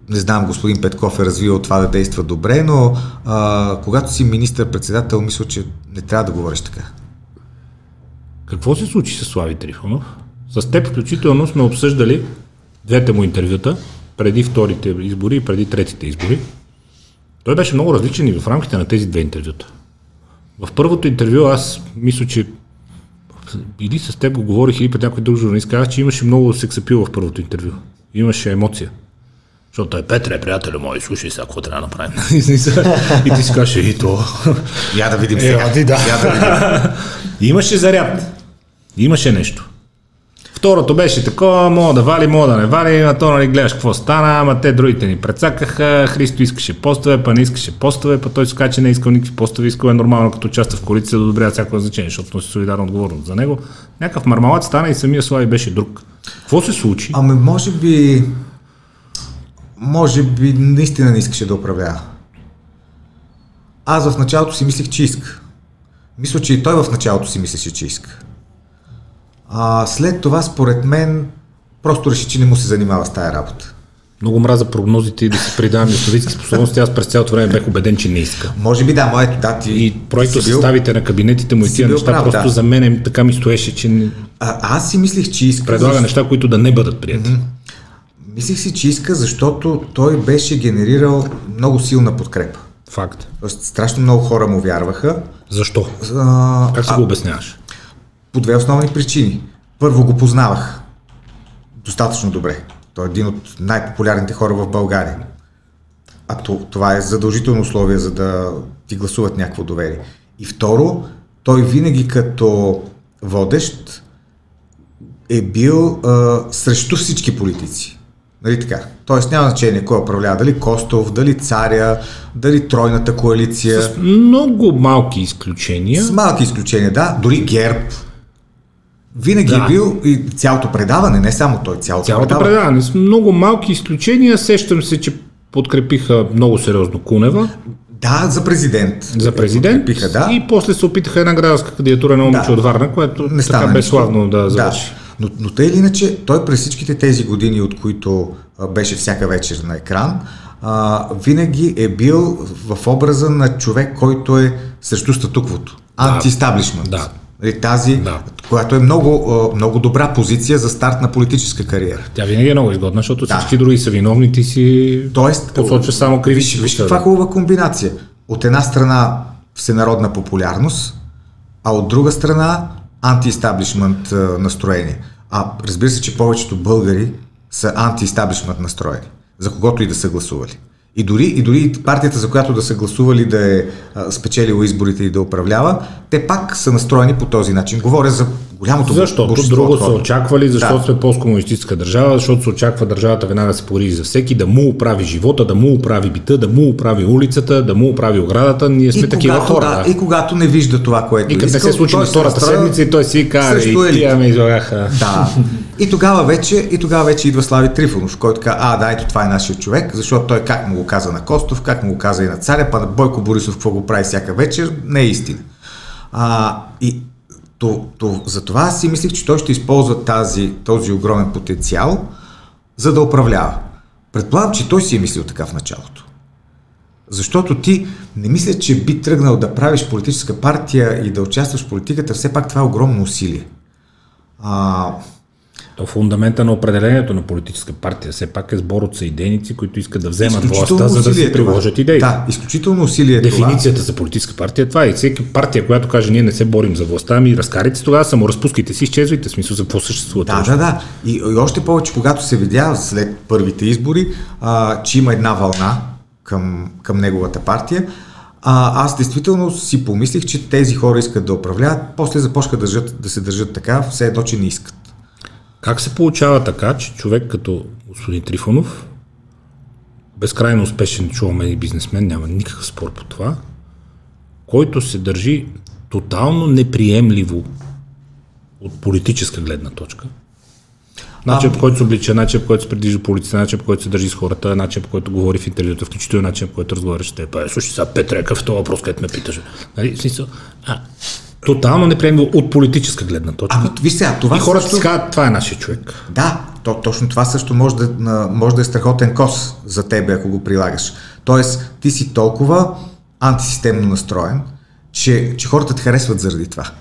не знам, господин Петков е развил това да действа добре, но а, когато си министър-председател, мисля, че не трябва да говориш така. Какво се случи с Слави Трифонов? С теб включително сме обсъждали двете му интервюта, преди вторите избори и преди третите избори. Той беше много различен и в рамките на тези две интервюта. В първото интервю аз мисля, че или с теб го говорих, или пред някой друг журналист, казах, че имаше много сексапил в първото интервю. Имаше емоция. Защото той Петре, приятелю мой, слушай сега, какво трябва да направим. *laughs* и ти си кажеш, и то. *laughs* Я да видим сега. Е, да. Я да видим. *laughs* Имаше заряд. Имаше нещо. Второто беше такова, мога да вали, мога да не вали, а то нали гледаш какво стана, ама те другите ни прецакаха, Христо искаше постове, па не искаше постове, па той се че не искал никакви постове, искал е нормално като участва в коалиция да одобрява всяко значение, защото носи солидарна отговорност за него. Някакъв мармалат стана и самия Слави беше друг. Какво се случи? Ами може би може би наистина не искаше да управлява. Аз в началото си мислех, че иска. Мисля, че и той в началото си мислеше, че иска. А след това, според мен, просто реши, че не му се занимава с тая работа. Много мраза прогнозите и да си придавам исторически способности. Аз през цялото време бях убеден, че не иска. Може би да, моето да ти. И проекто съставите на кабинетите му и тия неща прав, просто да. за мен така ми стоеше, че. А, аз си мислех, че иска. Предлага неща, които да не бъдат прияти. Mm-hmm. Мислих си, че иска, защото той беше генерирал много силна подкрепа. Факт. Тоест, страшно много хора му вярваха. Защо? А, как се го обясняваш? По две основни причини. Първо го познавах достатъчно добре. Той е един от най-популярните хора в България. А това е задължително условие, за да ти гласуват някакво доверие. И второ, той винаги като водещ е бил а, срещу всички политици. Нали така? Тоест няма значение кой управлява, дали Костов, дали Царя, дали Тройната коалиция. С много малки изключения. С малки изключения, да. Дори ГЕРБ. Винаги да. е бил и цялото предаване, не само той, цялото, цялото предаване. предаване. С много малки изключения сещам се, че подкрепиха много сериозно Кунева. Да, за президент. За президент. Подкрепиха, да. И после се опитаха една градска кандидатура на момиче да. от Варна, което не така безславно да завърши. Да. Но, но тъй или иначе, той през всичките тези години, от които а, беше всяка вечер на екран, а, винаги е бил в образа на човек, който е срещу статуквото. Антистаблишмент. Да. Тази, да. която е много, много добра позиция за старт на политическа кариера. Тя винаги е много изгодна, защото да. всички други са виновни, ти си Тоест, посочва само криви. Виж, виж каква хубава комбинация. От една страна всенародна популярност, а от друга страна антиестаблишмент настроение. А разбира се, че повечето българи са антиестаблишмент настроени, за когото и да са гласували. И дори, и дори партията, за която да са гласували да е а, спечелила изборите и да управлява, те пак са настроени по този начин. Говоря за голямото Защото друго са очаквали, защото да. сме посткомунистическа държава, защото се очаква държавата веднага да се погрижи за всеки, да му оправи живота, да му оправи бита, да му оправи улицата, да му оправи оградата. Ние сме и такива когато, хора. Да, да. И когато не вижда това, което И като не се случи на втората седмица и той си кара и тия ме излагаха. Да. И тогава вече, и тогава вече идва Слави Трифонов, който казва, а, да, ето това е нашия човек, защото той как му го каза на Костов, как му го каза и на царя, па на Бойко Борисов какво го прави всяка вечер, не е истина. А, и то, то, затова аз си мислих, че той ще използва тази, този огромен потенциал, за да управлява. Предполагам, че той си е мислил така в началото. Защото ти не мисля, че би тръгнал да правиш политическа партия и да участваш в политиката, все пак това е огромно усилие. А, то фундамента на определението на политическа партия все пак е сбор от съидейници, които искат да вземат властта, за да си приложат идеи. Да, изключително усилие. Дефиницията това. за политическа партия това е. И всеки партия, която каже ние не се борим за властта, ми разкарите се тогава, само разпускайте си, изчезвайте. Смисъл за какво съществува. Да, да, да. И, и, още повече, когато се видя след първите избори, а, че има една вълна към, към неговата партия, а, аз действително си помислих, че тези хора искат да управляват, после започнаха да, държат, да се държат така, все едно, че не искат. Как се получава така, че човек като господин Трифонов, безкрайно успешен чуваме и бизнесмен, няма никакъв спор по това, който се държи тотално неприемливо от политическа гледна точка, Начин по който се облича, начин по който се придвижва по улицата, начин по който се държи с хората, начин по който говори в интервюта, включително начин по който разговаряш с теб. Слушай, сега Петре, какъв това въпрос, където ме питаш. Нали, смисъл, а, Тотално неприемливо от политическа гледна точка. Ами, ви сега, това и хората също... казват, това е нашия човек. Да, то, точно това също може да, може да е страхотен кос за тебе, ако го прилагаш. Тоест, ти си толкова антисистемно настроен, че, че хората те харесват заради това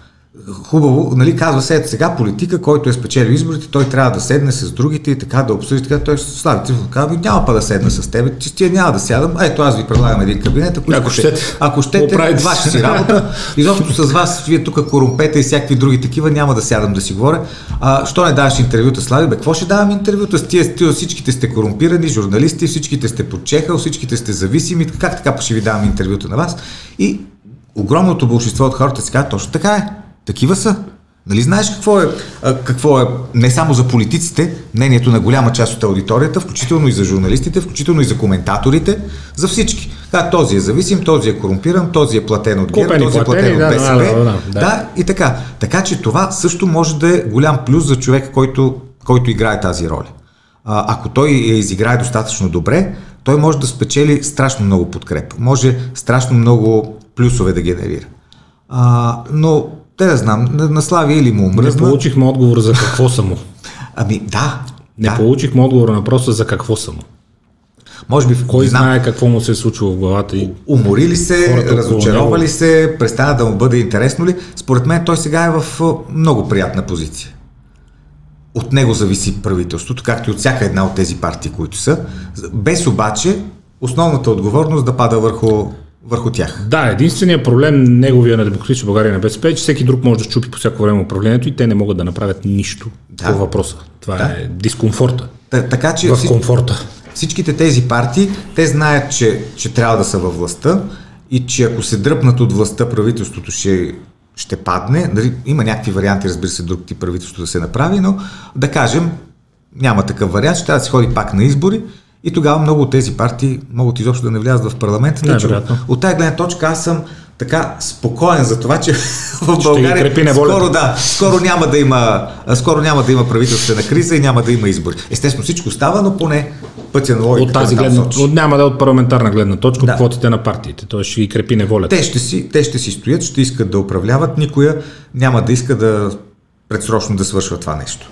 хубаво, нали, казва се, ето сега политика, който е спечелил изборите, той трябва да седне с другите и така да обсъди, така той слави Трифонов казва, няма па да седна с теб, че тия няма да сядам, ето аз ви предлагам един кабинет, ако, ако ще, ако щете, ваша си работа, изобщо с вас, вие тук корумпета и всякакви други такива, няма да сядам да си говоря. А, що не даваш интервюта, Слави, бе, какво ще давам интервюта? С тия, тия всичките сте корумпирани, журналисти, всичките сте подчехал, всичките сте зависими, как така ще ви давам интервюта на вас? И огромното большинство от хората си казват, точно така е. Такива са. Нали знаеш какво е, какво е не само за политиците, мнението на голяма част от аудиторията, включително и за журналистите, включително и за коментаторите, за всички. Да, този е зависим, този е корумпиран, този е платен от ГЕРБ, този е платен да, от БСП. Да, да, да, да, и така. Така че това също може да е голям плюс за човек, който, който играе тази роля. А, ако той я изиграе достатъчно добре, той може да спечели страшно много подкреп. Може страшно много плюсове да генерира. А, но те да знам, на, или му омръзна. Не получихме отговор за какво са му. Ами да. Не да. получихме отговор на въпроса за какво са му. Може би Кой знам, знае какво му се е случило в главата и. Умори се, разочаровали се, престана да му бъде интересно ли? Според мен той сега е в много приятна позиция. От него зависи правителството, както и от всяка една от тези партии, които са, без обаче основната отговорност да пада върху върху тях. Да, единственият проблем неговия на Демократична България на БСП е, че всеки друг може да щупи по всяко време управлението и те не могат да направят нищо да. по въпроса. Това да. е дискомфорта. Та, така, че в комфорта. Всичките тези партии, те знаят, че, че трябва да са във властта и че ако се дръпнат от властта, правителството ще, ще падне. Дали, има някакви варианти, разбира се, друг тип правителство да се направи, но да кажем, няма такъв вариант, ще трябва да се ходи пак на избори и тогава много от тези партии могат изобщо да не влязат в парламента. Не, от тази гледна точка аз съм така спокоен за това, че *laughs* в България крепи скоро, да, скоро, няма да има, скоро няма да има правителствена криза и няма да има избори. Естествено всичко става, но поне пътя на логиката От тази натам гледна, от, няма да е от парламентарна гледна точка, Да. от квотите на партиите. Той ще ги крепи неволята. Те ще, си, те ще си стоят, ще искат да управляват, никоя няма да иска да предсрочно да свършва това нещо.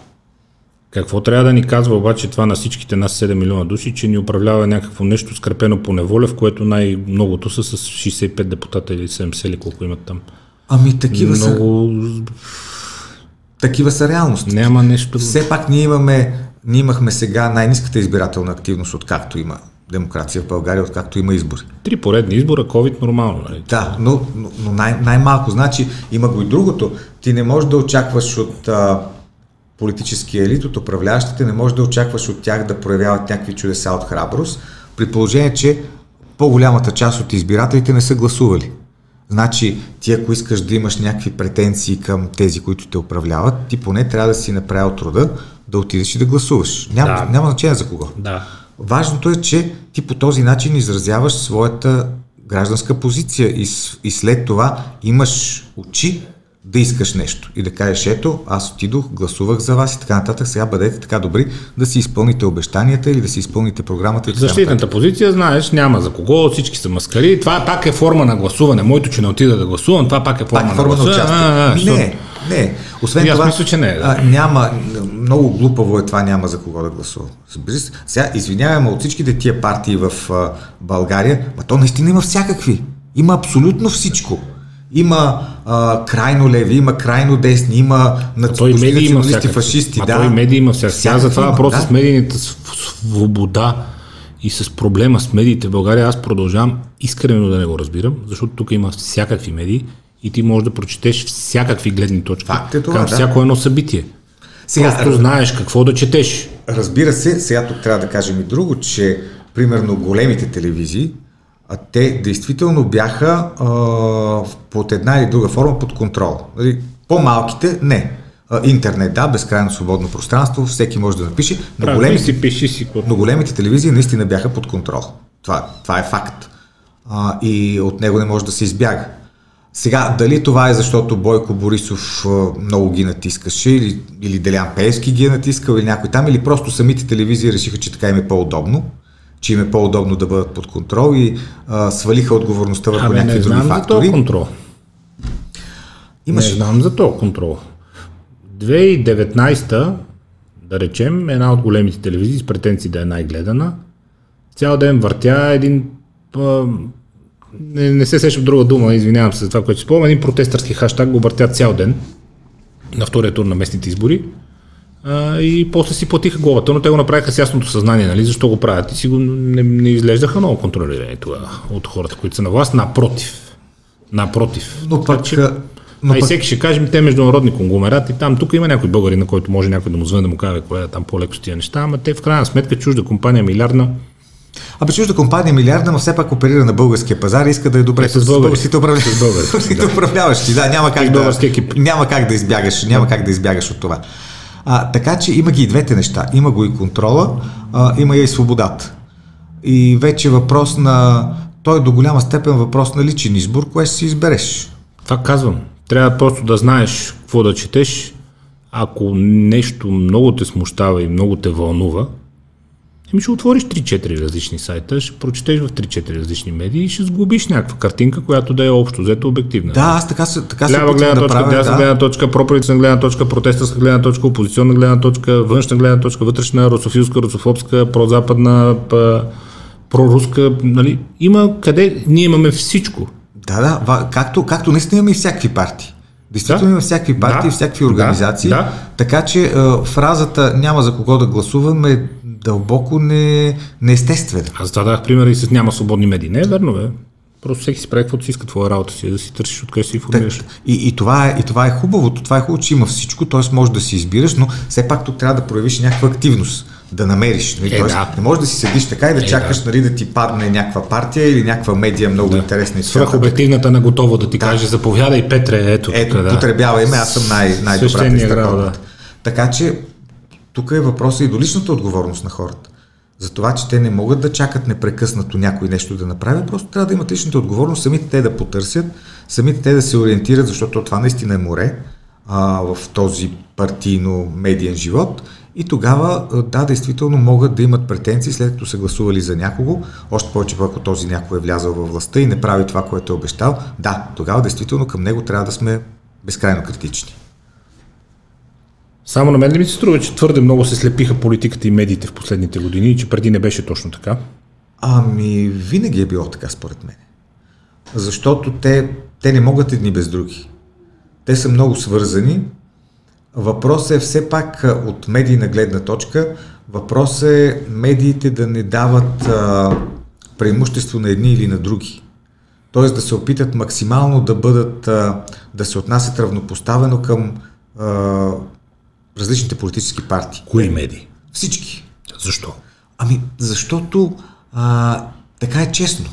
Какво трябва да ни казва обаче това на всичките нас 7 милиона души, че ни управлява някакво нещо скрепено по неволя, в което най-многото са с 65 депутата или 70 или колко имат там. Ами такива, са, Много... такива са реалности. Няма нещо... Все пак ние имаме, ние имахме сега най-низката избирателна активност, откакто има демокрация в България, откакто има избори. Три поредни избора, COVID нормално. Нали? Да, но, но, но най- най-малко. Значи има го и другото. Ти не можеш да очакваш от а, политическия елит, от управляващите, не можеш да очакваш от тях да проявяват някакви чудеса от храброст, при положение, че по-голямата част от избирателите не са гласували. Значи, ти ако искаш да имаш някакви претенции към тези, които те управляват, ти поне трябва да си направил труда да отидеш и да гласуваш. Няма, Да. няма значение за кого. Да. Важното е, че ти по този начин изразяваш своята гражданска позиция и, и след това имаш очи да искаш нещо и да кажеш, ето, аз отидох, гласувах за вас и така нататък, сега бъдете така добри да си изпълните обещанията или да си изпълните програмата и така нататък. Защитната позиция, знаеш, няма за кого, всички са маскари. Това пак е форма на гласуване. Моето, че не отида да гласувам, това пак е форма, Пак форма на гласуване. участие. А, а, защото- не, не. Освен това, мисля, че не е, да. а, няма, много глупаво е това, няма за кого да гласува. Сега, извинявай, ма от всичките тия партии в а, България, ма то наистина има всякакви. Има абсолютно всичко. Има а, крайно леви, има крайно десни, има националисти, всякакви. фашисти. Ма да. той медии има всякакви. За това въпрос да. с медийната св- свобода и с проблема с медиите в България, аз продължавам искрено да не го разбирам, защото тук има всякакви медии и ти можеш да прочетеш всякакви гледни точки Факт е това, към да. всяко едно събитие. Сега, Просто знаеш какво да четеш. Разбира се, сега тук трябва да кажем и друго, че примерно големите телевизии, а те действително бяха а, под една или друга форма под контрол. Нали, По-малките не. А, интернет, да, безкрайно свободно пространство, всеки може да напише, но Прави големите, си, пиши си. но големите телевизии наистина бяха под контрол. Това, това е факт. А, и от него не може да се избяга. Сега, дали това е защото Бойко Борисов много ги натискаше или, или Делян Пеевски ги е натискал или някой там, или просто самите телевизии решиха, че така им е по-удобно, че им е по-удобно да бъдат под контрол и а, свалиха отговорността върху някакви не други знам за фактори. контрол. Имаш Не знам за този контрол. 2019, да речем, една от големите телевизии с претенции да е най-гледана, цял ден въртя един а, не, не се сещам друга дума, извинявам се за това, което спомням, един протестърски хаштаг го въртя цял ден на втория тур на местните избори а, и после си платиха главата, но те го направиха с ясното съзнание, нали, защо го правят и си го не, не изглеждаха много контролирани тогава от хората, които са на власт, напротив. Напротив. Но пък, че- но а и всеки ще каже, ми, те международни конгломерати, там тук има някой българин, на който може някой да му звъне да му каже, кое е там по-леко с тия неща, ама те в крайна сметка чужда компания, милиардна, Абе, чужда компания милиарда, но все пак оперира на българския пазар и иска да е добре Е, с българи. българските управляващи. С българи, Българските да. *laughs* управляващи, да, няма как, да, няма как да избягаш, няма как да избягаш от това. А, така че има ги и двете неща. Има го и контрола, а, има я и свободата. И вече въпрос на... Той е до голяма степен въпрос на личен избор, кое ще си избереш. Това казвам. Трябва просто да знаеш какво да четеш. Ако нещо много те смущава и много те вълнува, еми ще отвориш 3-4 различни сайта, ще прочетеш в 3-4 различни медии и ще сглобиш някаква картинка, която да е общо взето обективна. Да, аз така се, така се Лява гледна да точка, правя. дясна да. гледна точка, проправителствена гледна точка, протестърска гледна точка, опозиционна гледна точка, външна гледна точка, вътрешна, русофилска, русофобска, прозападна, проруска, нали? Има къде, ние имаме всичко. Да, да, както, както наистина имаме и всякакви партии. Действително Да. има всякакви партии, Да. всякакви организации. Да. Така че е, фразата няма за кого да гласувам е дълбоко не, неестествена. Аз това дах пример и с няма свободни медии. Не е верно, бе. Просто всеки си прави каквото си иска твоя работа си, е да си търсиш откъде си информираш. И, и, това е, и това е хубавото. Това е хубаво, че има всичко, т.е. може да си избираш, но все пак тук трябва да проявиш някаква активност, да намериш. Нали? Е, Тоест, да. Не можеш да си седиш така и да Е, чакаш да. нали, да ти падне някаква партия или някаква медия много интересна. и така Свръх нататък. обективната на готово да ти каже, заповядай Петре, ето, Ето, да. потребявай ме, аз съм най- най-добрата страхотната. Така че, тук е въпросът и до личната отговорност на хората. за това, че те не могат да чакат непрекъснато някой нещо да направи, просто трябва да имат личната отговорност, самите те да потърсят, самите те да се ориентират, защото това наистина е море а, в този партийно-медиен живот. И тогава, да, действително могат да имат претенции, след като са гласували за някого, още повече ако този някой е влязал във властта и не прави това, което е обещал, да, тогава действително към него трябва да сме безкрайно критични. Само на мен ли ми се струва, че твърде много се слепиха политиката и медиите в последните години и че преди не беше точно така? Ами, винаги е било така, според мен. Защото те, те не могат едни без други. Те са много свързани. Въпросът е все пак от медийна гледна точка, въпросът е медиите да не дават а, преимущество на едни или на други. Тоест да се опитат максимално да бъдат, а, да се отнасят равнопоставено към а, различните политически партии. Кои медии? Всички. Защо? Ами, защото а, така е честно.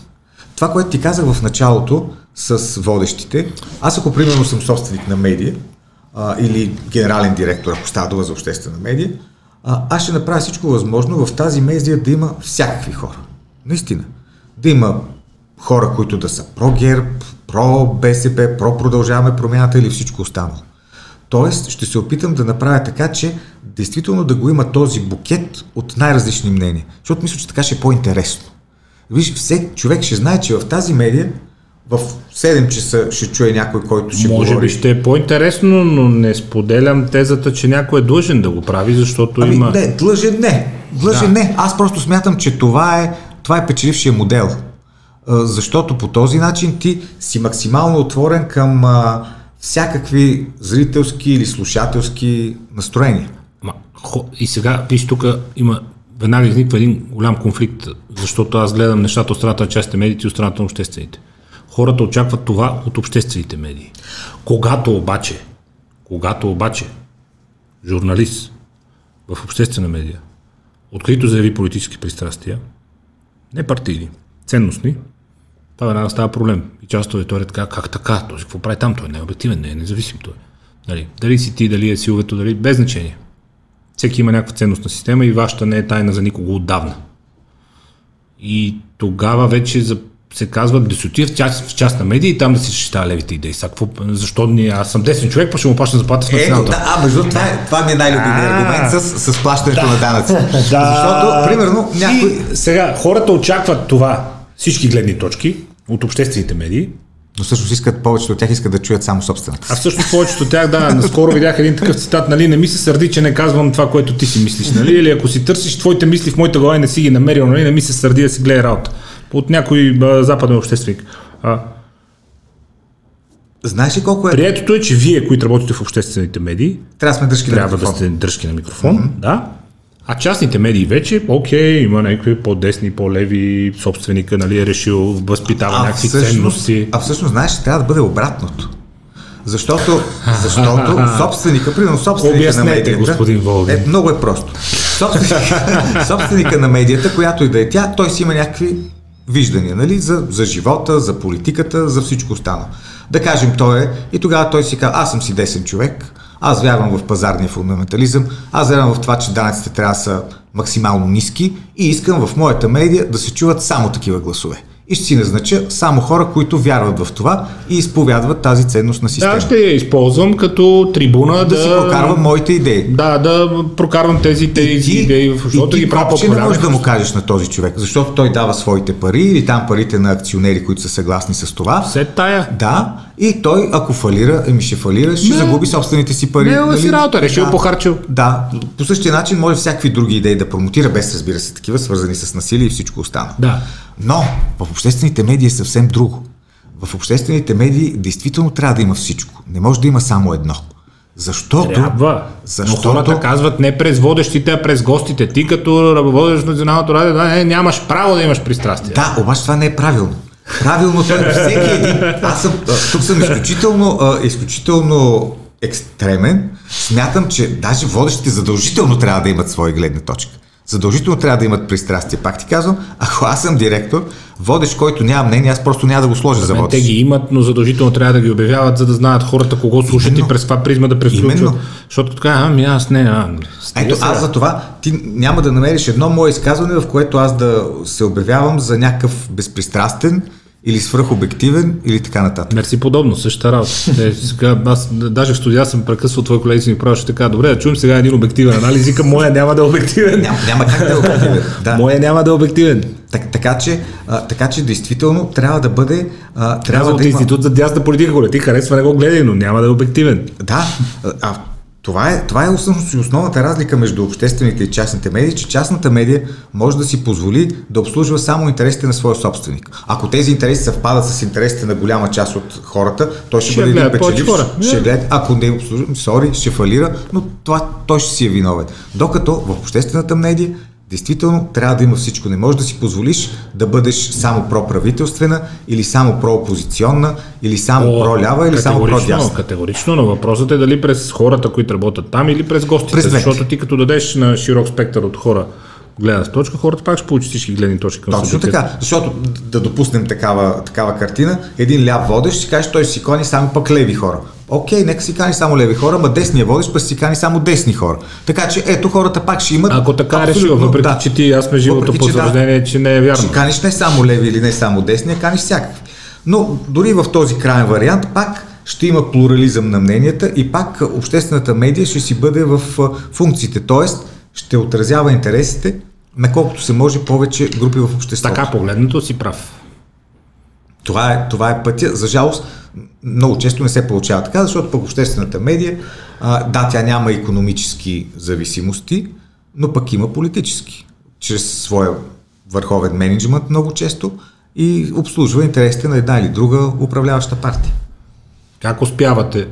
Това, което ти казах в началото с водещите, аз ако примерно съм собственик на медия а, или генерален директор, ако става дума за обществена медия, а, аз ще направя всичко възможно в тази медия да има всякакви хора. Наистина. Да има хора, които да са про-герб, про-БСП, про-продължаваме промяната или всичко останало. Тоест, ще се опитам да направя така, че действително да го има този букет от най-различни мнения. Защото мисля, че така ще е по-интересно. Виж, всеки човек ще знае, че в тази медия в 7 часа ще чуе някой, който ще Може говори. би ще е по-интересно, но не споделям тезата, че някой е длъжен да го прави, защото ами, има... Не, длъжен не. Длъжен да. не. Аз просто смятам, че това е, това е печелившия модел. Защото по този начин ти си максимално отворен към всякакви зрителски или слушателски настроения. Ма, хо, и сега, виж, тук има веднага изниква един голям конфликт, защото аз гледам нещата от страната на частите медиите и от страната на обществените. Хората очакват това от обществените медии. Когато обаче, когато обаче журналист в обществена медия открито заяви политически пристрастия, не партийни, ценностни, това веднага става проблем. И част от аудиторията така, как така, той какво прави там, той не е обективен, не е независим той. Нали, дали си ти, дали е силовето, дали, без значение. Всеки има някаква ценностна система и вашата не е тайна за никого отдавна. И тогава вече за, се казва да се отиде в част, в част на медии и там да си защитава левите идеи. Сега, какво, защо ни, аз съм десен човек, па ще му плащам заплата в националната. Е, да, а, между това, е, това ми е най-любимият аргумент с, с плащането да. на данъци. *laughs* да. Защото, примерно, някой... И сега, хората очакват това, всички гледни точки от обществените медии, но всъщност искат, повечето от тях искат да чуят само собствената. А всъщност повечето от тях, да, наскоро видях един такъв цитат, нали, не ми се сърди, че не казвам това, което ти си мислиш, нали, или ако си търсиш твоите мисли в моята глава и не си ги намерил, нали, не ми се сърди да си гледа работа. От някой а, западен общественик. А, Знаеш ли колко е? Приетото е, че вие, които работите в обществените медии, трябва да сме дръжки трябва на да сте дръжки на микрофон, mm-hmm. да. А частните медии вече, окей, има някакви по-десни, по-леви, собственика, нали, е решил, възпитава някакви всъщност, ценности. А всъщност, знаеш, трябва да бъде обратното. Защото, защото *laughs* собственика, примерно собственика Обяснете, на медията... господин Волгин. Е, много е просто. Собственика, *laughs* собственика на медията, която и да е тя, той си има някакви виждания, нали, за, за живота, за политиката, за всичко останало. Да кажем, той е, и тогава той си казва, аз съм си десен човек, аз вярвам в пазарния фундаментализъм, аз вярвам в това, че данъците трябва да са максимално ниски и искам в моята медия да се чуват само такива гласове. И ще си назнача само хора, които вярват в това и изповядват тази ценност на система. Да, ще я използвам като трибуна да, да, си прокарвам моите идеи. Да, да прокарвам тези, тези ти, идеи, защото и ти ги правя не можеш да му кажеш на този човек, защото той дава своите пари или там парите на акционери, които са съгласни с това. Все тая. Да, и той, ако фалира, еми ще фалира, ще Не. загуби собствените си пари. Не, нали? си работа, решил, да. похарчил. Да, по същия начин може всякакви други идеи да промотира, без разбира се такива, свързани с насилие и всичко останало. Да. Но в обществените медии е съвсем друго. В обществените медии действително трябва да има всичко. Не може да има само едно. Защото... Трябва. Защото... Но хората казват не през водещите, а през гостите. Ти като ръководиш националното радио, да, не, нямаш право да имаш пристрастие. Да, обаче това не е правилно. Правилното е всеки един. Аз съм, тук съм изключително, изключително екстремен. Смятам, че даже водещите задължително трябва да имат своя гледна точка. Задължително трябва да имат пристрастие. Пак ти казвам, ако аз съм директор, водещ, който няма мнение, аз просто няма да го сложа за водещ. Те ги имат, но задължително трябва да ги обявяват, за да знаят хората кого слушат Именно. и през каква призма да пресключват. Защото така, ами аз не, а, Ето сега. аз за това ти няма да намериш едно мое изказване, в което аз да се обявявам за някакъв безпристрастен, или свръхобективен, или така нататък. Мерси подобно, същата работа. Е, сега, аз даже в студия съм прекъсвал твой колеги си ми правиш така, добре, да чуем сега един обективен анализ, вика, моя няма да е обективен. Няма, няма как да е обективен. *laughs* Да. Моя няма да е обективен. Так, така, че, а, така че, действително, трябва да бъде... А, трябва да има... институт за дясна политика, коли ти харесва, не го гледай, но няма да е обективен. Да, а, това е, това е всъщност и основната разлика между обществените и частните медии, че частната медия може да си позволи да обслужва само интересите на своя собственик. Ако тези интереси съвпадат с интересите на голяма част от хората, той ще, ще бъде един печеливш. Ще гледа, ако не обслужва, сори, ще фалира, но това той ще си е виновен. Докато в обществената медия Действително, трябва да има всичко. Не можеш да си позволиш да бъдеш само проправителствена или само проопозиционна, или само О, про-лява, или само про-дясна. Категорично, но въпросът е дали през хората, които работят там, или през гостите. През защото ти като дадеш на широк спектър от хора гледна точка, хората пак ще получат всички гледни точки към Точно така, защото да допуснем такава, такава картина, един ляв водещ си каже, той си кони само пък леви хора. Окей, нека си кани само леви хора, ма десния водещ пък си кани само десни хора. Така че ето хората пак ще имат. Ако така е решил, въпреки да, че ти аз сме живото потвърждение, да, че не е вярно. Ще каниш не само леви или не само десни, а каниш всякакви. Но дори в този крайен вариант пак ще има плурализъм на мненията и пак обществената медия ще си бъде в функциите, т.е. ще отразява интересите на колкото се може повече групи в обществото. Така погледнато си прав. Това е, това е пътя. За жалост, много често не се получава така, защото пък обществената медия, а, да, тя няма економически зависимости, но пък има политически. Чрез своя върховен менеджмент много често и обслужва интересите на една или друга управляваща партия. Как успявате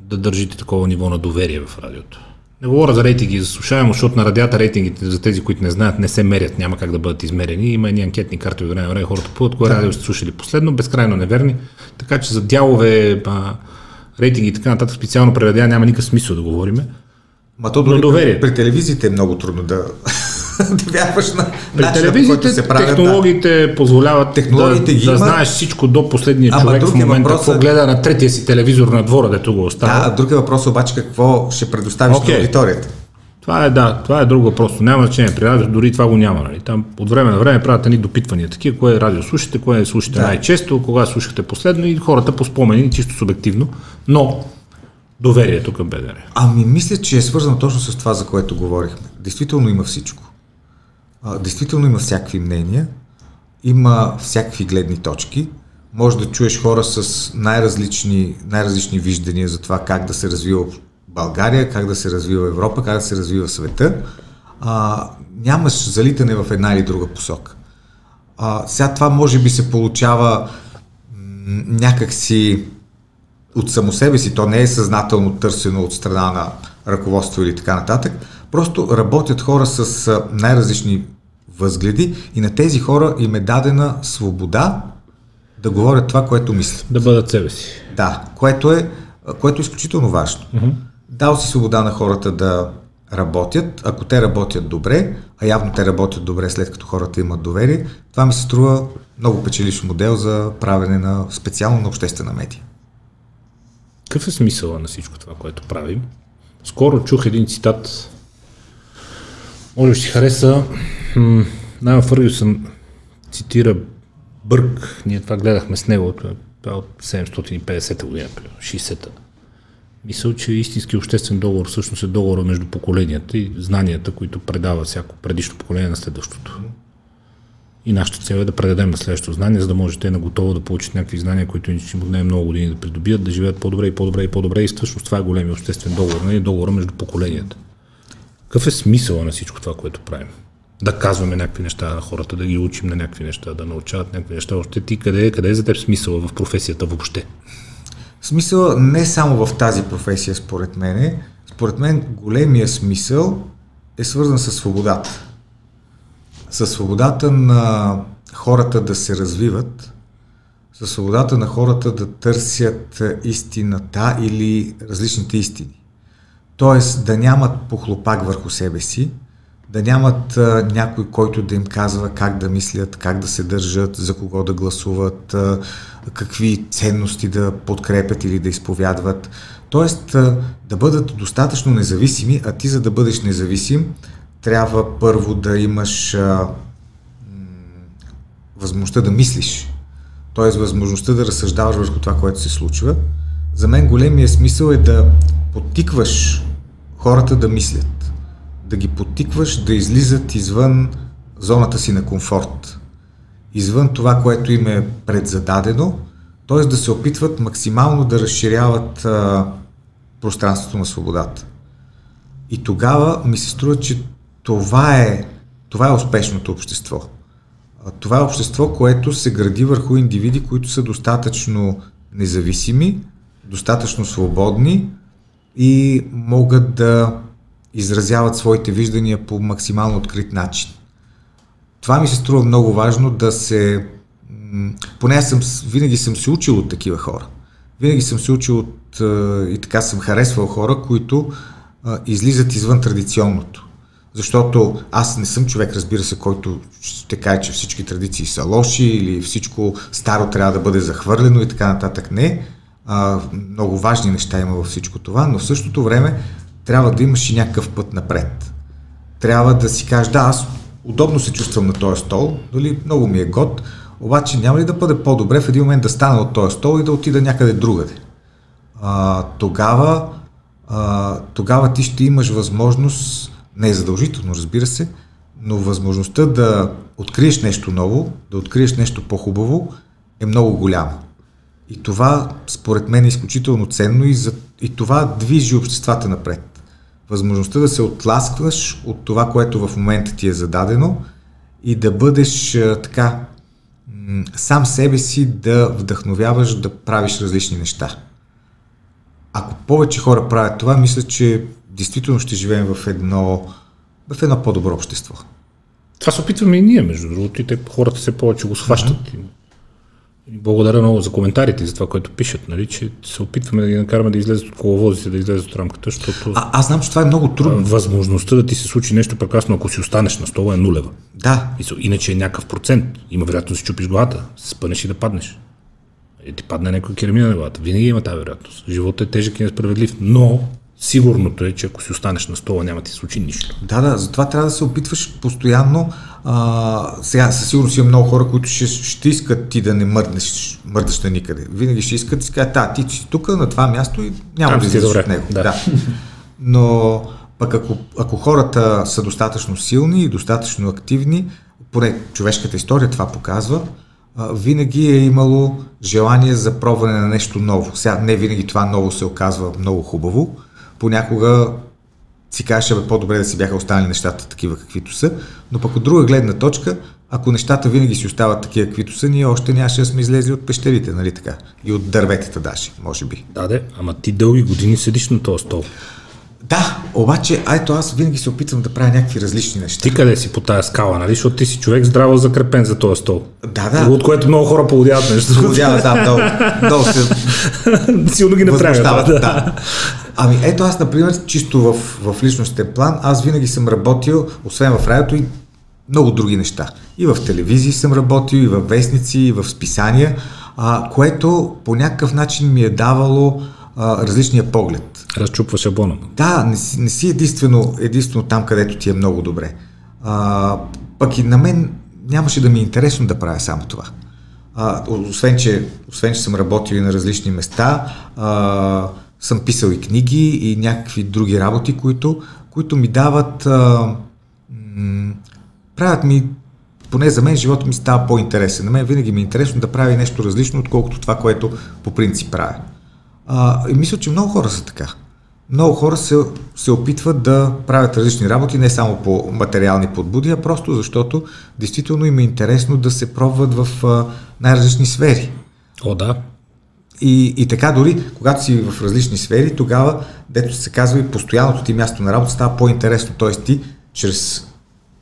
да държите такова ниво на доверие в радиото? Не говоря за рейтинги за слушаемо, защото на радията рейтингите за тези, които не знаят, не се мерят, няма как да бъдат измерени. Има едни анкетни карти от време време хората пътят, кое радио сте слушали последно, безкрайно неверни. Така че за дялове, а, рейтинги и така нататък специално преведя няма никакъв смисъл да говориме. Ма то дори доверие. При, при телевизиите е много трудно да, *laughs* да вярваш на При телевизиите се правят, технологиите да. позволяват технологиите да, ги да има. знаеш всичко до последния Ама човек в момента, въпрос... какво гледа на третия си телевизор на двора, дето го остава. Да, друг е въпрос обаче какво ще предоставиш okay. на аудиторията. Това е, да, това е друг въпрос. Няма значение. При радио дори това го няма. Нали? Там от време на време правят ни допитвания. Такива, кое радио слушате, кое слушате да. най-често, кога слушахте последно и хората по спомени, чисто субективно. Но доверието към БДР. Ами мисля, че е свързано точно с това, за което говорихме. Действително има всичко действително има всякакви мнения, има всякакви гледни точки, може да чуеш хора с най-различни, най-различни виждания за това как да се развива България, как да се развива Европа, как да се развива света. А, нямаш залитане в една или друга посока. А, сега това може би се получава някакси от само себе си, то не е съзнателно търсено от страна на ръководство или така нататък, просто работят хора с най-различни възгледи и на тези хора им е дадена свобода да говорят това, което мислят. Да бъдат себе си. Да, което е, което е изключително важно. Uh-huh. Дал си свобода на хората да работят, ако те работят добре, а явно те работят добре след като хората имат доверие, това ми се струва много печелиш модел за правене на специално на обществена медия. Какъв е смисъла на всичко това, което правим? Скоро чух един цитат, може би ще хареса, Найма Фъргюсън цитира Бърк, ние това гледахме с него, това от 750-та година, 60-та. Мисля, че истински обществен договор всъщност е договор между поколенията и знанията, които предава всяко предишно поколение на следващото. И нашата цел е да предадем на следващото знание, за да може те на готово да получат някакви знания, които им ще му много години да придобият, да живеят по-добре и по-добре и по-добре. И всъщност това е големи обществен договор, не е договор между поколенията. Какъв е смисъл на всичко това, което правим? Да казваме някакви неща на хората, да ги учим на някакви неща, да научават някакви неща. Още ти къде, къде е за теб смисъл в професията въобще? Смисъл не само в тази професия, според мен. Според мен големия смисъл е свързан с свободата. С свободата на хората да се развиват, с свободата на хората да търсят истината или различните истини. Тоест да нямат похлопак върху себе си, да нямат а, някой, който да им казва как да мислят, как да се държат, за кого да гласуват, а, какви ценности да подкрепят или да изповядват. Тоест а, да бъдат достатъчно независими, а ти за да бъдеш независим, трябва първо да имаш а, възможността да мислиш. Т.е. възможността да разсъждаваш върху това, което се случва. За мен големия смисъл е да подтикваш хората да мислят. Да ги подтикваш да излизат извън зоната си на комфорт. Извън това, което им е предзададено, т.е. да се опитват максимално да разширяват а, пространството на свободата. И тогава ми се струва, че това е, това е успешното общество. Това е общество, което се гради върху индивиди, които са достатъчно независими, достатъчно свободни и могат да изразяват своите виждания по максимално открит начин. Това ми се струва много важно да се... Поне съм, винаги съм се учил от такива хора. Винаги съм се учил от, и така съм харесвал хора, които излизат извън традиционното. Защото аз не съм човек, разбира се, който ще каже, че всички традиции са лоши или всичко старо трябва да бъде захвърлено и така нататък. Не. А, много важни неща има във всичко това, но в същото време трябва да имаш и някакъв път напред. Трябва да си кажеш, да, аз удобно се чувствам на този стол, дали много ми е год, обаче няма ли да бъде по-добре в един момент да стана от този стол и да отида някъде другаде? А, тогава, а, тогава ти ще имаш възможност не е задължително, разбира се, но възможността да откриеш нещо ново, да откриеш нещо по-хубаво е много голяма. И това, според мен, е изключително ценно и, за, и това движи обществата напред. Възможността да се отласкваш от това, което в момента ти е зададено и да бъдеш така сам себе си да вдъхновяваш да правиш различни неща. Ако повече хора правят това, мисля, че действително ще живеем в едно, в едно по-добро общество. Това се опитваме и ние, между другото, и те, хората се повече го схващат. Uh-huh. И благодаря много за коментарите, за това, което пишат, нали, че се опитваме да ги накараме да излезат от коловозите, да излезат от рамката, защото... А, аз знам, че това е много трудно. Възможността да ти се случи нещо прекрасно, ако си останеш на стола е нулева. Да. Иначе е някакъв процент. Има вероятност да си чупиш главата, се спънеш и да паднеш. И ти падне някой керамина на главата. Винаги има тази вероятност. Животът е тежък и несправедлив, но Сигурното е, че ако си останеш на стола, няма ти се случи нищо. Да, да, затова трябва да се опитваш постоянно. А, сега със сигурност има много хора, които ще, ще искат ти да не мърднеш, мърдаш на никъде. Винаги ще искат да си кажат, да, ти си тук на това място и няма Там да излезеш от него. Да. да. Но пък ако, ако хората са достатъчно силни и достатъчно активни, поне човешката история това показва, винаги е имало желание за пробване на нещо ново. Сега не винаги това ново се оказва много хубаво, понякога си кажеш, бе, по-добре да си бяха останали нещата такива каквито са, но пък от друга гледна точка, ако нещата винаги си остават такива каквито са, ние още нямаше да сме излезли от пещерите, нали така? И от дърветата даже, може би. Да, де, ама ти дълги години седиш на този стол. Да, обаче, ето аз винаги се опитвам да правя някакви различни неща. Ти къде си по тази скала, нали? Защото ти си човек здраво закрепен за този стол. Да, да. От което много хора поводяват нещо. Поводяват, да, долу, долу се... *laughs* Силно ги направят. Да. да. Ами ето аз, например, чисто в, в личностен план, аз винаги съм работил, освен в радиото и много други неща. И в телевизии съм работил, и в вестници, и в списания, а, което по някакъв начин ми е давало а, различния поглед. Разчупва шаблона. Да, не си, не си единствено, единствено там, където ти е много добре. А, пък и на мен нямаше да ми е интересно да правя само това. А, освен, че, освен, че съм работил и на различни места, а, съм писал и книги и някакви други работи, които, които ми дават, а, м- правят ми, поне за мен живота ми става по-интересен. На мен винаги ми е интересно да правя нещо различно, отколкото това, което по принцип правя. А, и мисля, че много хора са така. Много хора се, се опитват да правят различни работи, не само по материални подбуди, а просто защото действително им е интересно да се пробват в а, най-различни сфери. О, да. И, и така дори, когато си в различни сфери, тогава, дето се казва и постоянното ти място на работа става по-интересно. Т.е. ти чрез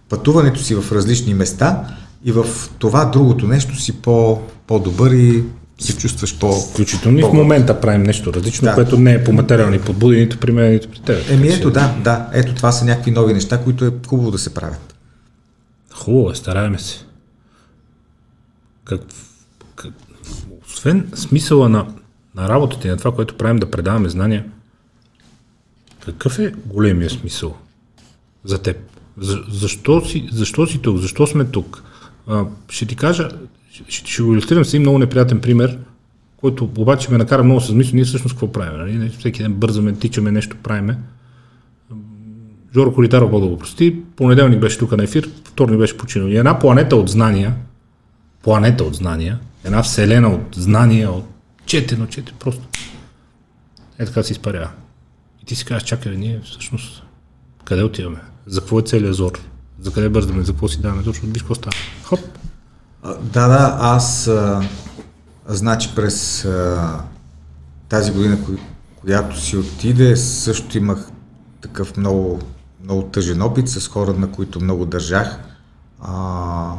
пътуването си в различни места и в това другото нещо си по, по-добър и се чувстваш по... Включително и в момента правим нещо различно, Да. което не е по материални подбуди, нито при мен, нито при теб. Еми ето, да, да. Ето това са някакви нови неща, които е хубаво да се правят. Хубаво е, стараеме се. Как, как, освен смисъла на, на работата и на това, което правим да предаваме знания, какъв е големия смисъл за теб? За, защо, си, защо си тук? Защо сме тук? А, ще ти кажа, ще, ще го иллюстрирам с един много неприятен пример, който обаче ме накара много с мисъл, ние всъщност какво правим? Нали? Всеки ден бързаме, тичаме, нещо правиме. Жоро Коритаров, Бог да го прости, понеделник беше тук на ефир, вторник беше починал. И една планета от знания, планета от знания, една вселена от знания, от четено, четено, просто. Е така се изпарява. И ти си казваш, чакай, ние всъщност къде отиваме? За какво е целият зор? За къде бързаме? За какво си даваме? Точно виж какво става. Хоп. Да, да, аз а, значи през а, тази година, кои, която си отиде, също имах такъв много, много тъжен опит с хора, на които много държах. А,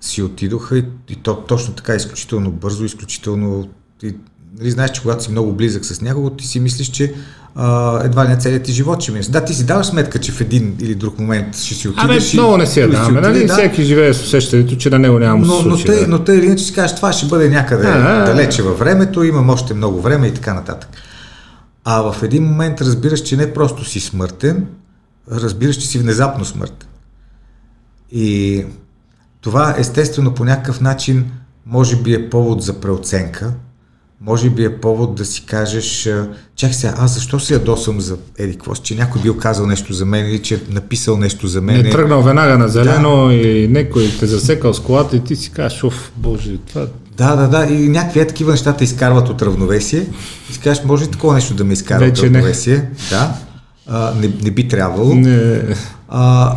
си отидоха и, и то точно така изключително бързо, изключително... Ти, нали, знаеш, че когато си много близък с някого, ти си мислиш, че а, едва ли не целият ти живот ще мине. Да, ти си даваш сметка, че в един или друг момент ще си Абе, отидеш. и- много не си я даваме, нали? да. Всеки живее с усещането, че на него няма да се Но, но, случи. да. но тъй или иначе си кажеш, това ще бъде някъде а. далече във времето, имам още много време и така нататък. А в един момент разбираш, че не просто си смъртен, разбираш, че си внезапно смъртен. И това естествено по някакъв начин може би е повод за преоценка, може би е повод да си кажеш, чак сега, аз защо се ядосам за Еди какво си, че някой бил казал нещо за мен или че е написал нещо за мен. Не е тръгнал веднага на зелено и някой те засекал с колата и ти си кажеш, оф, боже, това... Да, да, да. И някакви е такива неща те изкарват от равновесие. И си кажеш, може ли такова нещо да ме изкара Вече от не. равновесие? Да. А, не, не би трябвало. Не... А,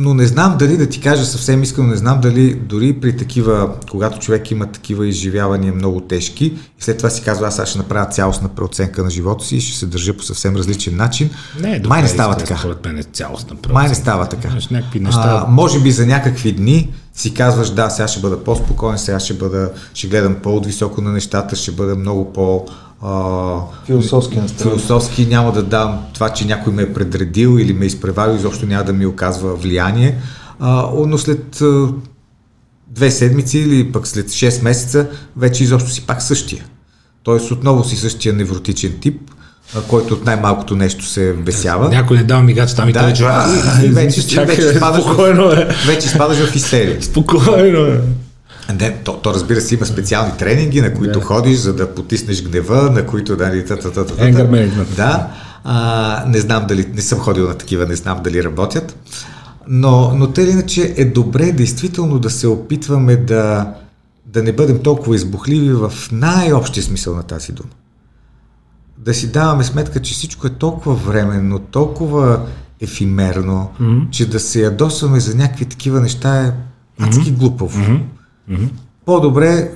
но не знам дали да ти кажа съвсем искрено, не знам дали дори при такива, когато човек има такива изживявания много тежки и след това си казва, аз ще направя цялостна преоценка на живота си и ще се държа по съвсем различен начин. Не, Май не добре, става така. Според мен е цялостна Май не става така. Някакви неща. А, може би за някакви дни си казваш, да, сега ще бъда по-спокоен, сега ще, бъда, ще гледам по-високо на нещата, ще бъда много по... А, Философски настроен. философски, няма да дам това, че някой ме е предредил или ме е изпреварил, изобщо няма да ми оказва влияние. А, но след а, две седмици или пък след 6 месеца вече изобщо си пак същия. Тоест отново си същия невротичен тип, а, който от най-малкото нещо се бесява. Някой не дава мигач там и Да, той и *laughs* вече, Чакай, вече, спокойно в, е. вече изпадаш в истерия. Спокойно е. Не, то, то разбира се има специални тренинги, на които Да. ходиш, за да потиснеш гнева, на които да, та, та, та, та, та. Anger management. Да, а, не знам дали, не съм ходил на такива, не знам дали работят, но, но те иначе е добре действително да се опитваме да, да не бъдем толкова избухливи в най-общия смисъл на тази дума. Да си даваме сметка, че всичко е толкова временно, толкова ефимерно, mm-hmm. че да се ядосваме за някакви такива неща е адски mm-hmm. глупаво. Mm-hmm. По-добре,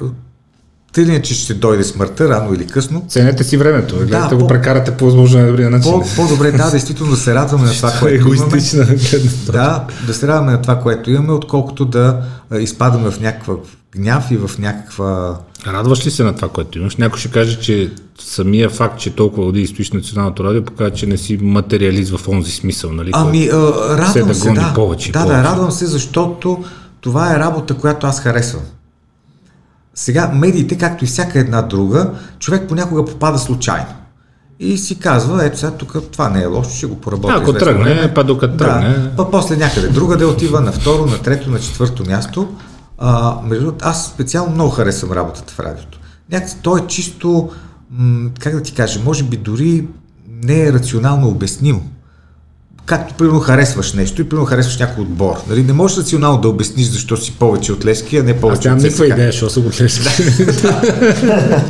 тъй иначе ще дойде смъртта, рано или късно, Ценете си времето. Да, го по- прекарате по възможно най-добрия начин. по, по-добре да, действително да се радваме на това, Това е което имаме. Да, да се радваме на това, което имаме, отколкото да изпадаме в някаква гняв и в някаква... Радваш ли се на това, което имаш? Някой ще каже, че самия факт, че толкова води и стоиш на националното радио, показва, че не си материалист в онзи смисъл, нали? Ами, а, радвам се, да. повече да, повече. да, радвам се, защото това е работа, която аз харесвам. Сега, медиите, както и всяка една друга, човек понякога попада случайно. И си казва, ето сега тук това не е лошо, ще го поработя. Ако тръгне, време. па докато тръгне. Да, па после някъде друга да отива, на второ, на трето, на четвърто място. А, между аз специално много харесвам работата в радиото. Някакси то е чисто, м- как да ти кажа, може би дори не е рационално обяснимо. Както, примерно, харесваш нещо и, примерно, харесваш някой отбор. Нали? Не можеш рационално да обясниш защо си повече от Лески, а не Аз повече нямам от никаква идея, що са го гледаш.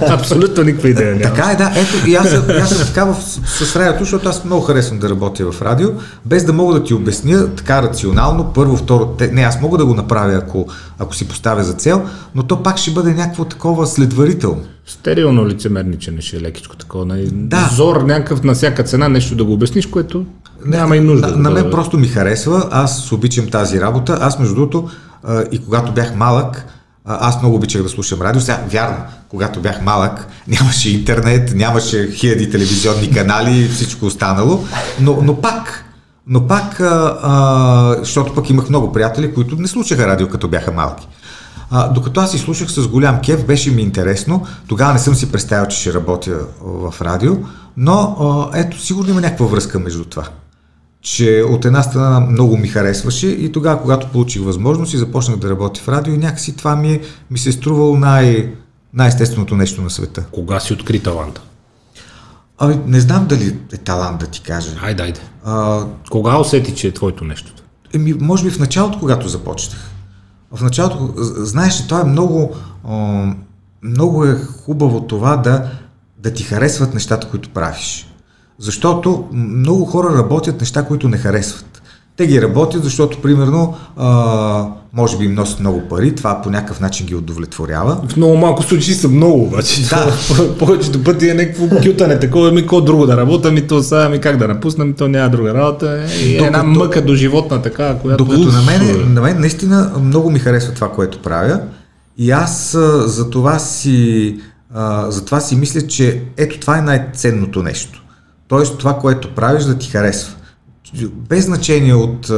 Абсолютно никаква идея няма. Така е, да. Ето, и аз, съм- аз съм така в, с, с радиото, защото аз много харесвам да работя в радио, без да мога да ти обясня така рационално, първо, второ, те, не, аз мога да го направя, ако, ако си поставя за цел, но то пак ще бъде някакво такова следварително. Стерилно лицемерничене ще е лекичко такова. Нали? Да. Зор някакъв на всяка цена нещо да го обясниш, което няма и нужда. На, на мен просто ми харесва, аз обичам тази работа. Аз, между другото, и когато бях малък, аз много обичах да слушам радио. Сега, вярно, когато бях малък, *laughs* нямаше интернет, нямаше хиляди телевизионни канали и всичко останало, но, но пак, но пак, а, а, защото пък имах много приятели, които не слушаха радио, като бяха малки. А, докато аз си слушах с голям кеф, беше ми интересно. Тогава не съм си представил, че ще работя в радио, но а, ето, сигурно има някаква връзка между това. Че от една страна много ми харесваше и тогава, когато получих възможност и започнах да работя в радио, някакси това ми, ми се е струвало най- най-естественото нещо на света. Кога си откри таланта? Ами, не знам дали е талант да ти кажа. Айде, айде. А, Кога усети, че е твоето нещо? Еми, може би в началото, когато започнах. В началото, знаеш, това е много, много е хубаво това да, да ти харесват нещата, които правиш. Защото много хора работят неща, които не харесват. Те ги работят, защото, примерно, а, може би им носят много пари, това по някакъв начин ги удовлетворява. В много малко случаи са много, обаче. Да. *laughs* Повечето пъти е някакво кютане, такова, ми какво друго да работя, ми то сега, ми как да напусна, ми то няма друга работа. И докато, една мъка до животна така, която... Докато на мен, на мен наистина много ми харесва това, което правя. И аз а, за това си, а, за това си мисля, че ето това е най-ценното нещо. Тоест това, което правиш да ти харесва без значение от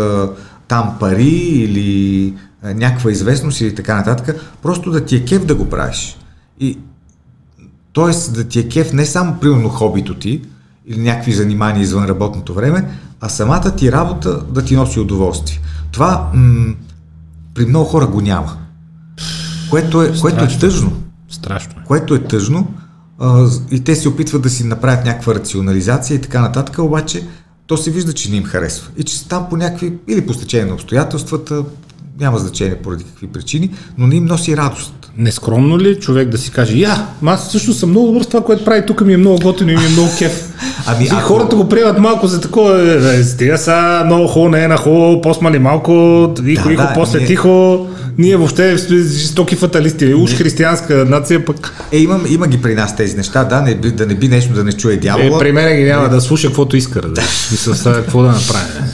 там пари или някаква известност или така нататък, просто да ти е кеф да го правиш. И, тоест да ти е кеф не само примерно хобито ти или някакви занимания извън работното време, а самата ти работа да ти носи удоволствие. Това м- при много хора го няма. Което е, което е тъжно. Страшно е. Което е тъжно и те се опитват да си направят някаква рационализация и така нататък, обаче то се вижда, че не им харесва. И че са там по някакви, или по стечение на обстоятелствата, няма значение поради какви причини, но не им носи радост. Нескромно ли е човек да си каже, я, аз също съм много добър с това, което прави тук ми е много готино и ми е много кеф. *laughs* Ами, и ако... хората го приемат малко за такова, е, е, стига са, много хубаво, не е на хубаво, посмали малко, тихо, да, да, после ние... тихо. Ние въобще сме жестоки фаталисти, уж християнска нация пък. Е, има, има ги при нас тези неща, да, не, да не би нещо да не чуе дявола. Е, при мен ги няма да слуша каквото иска, да. Мисля, сега какво да направим.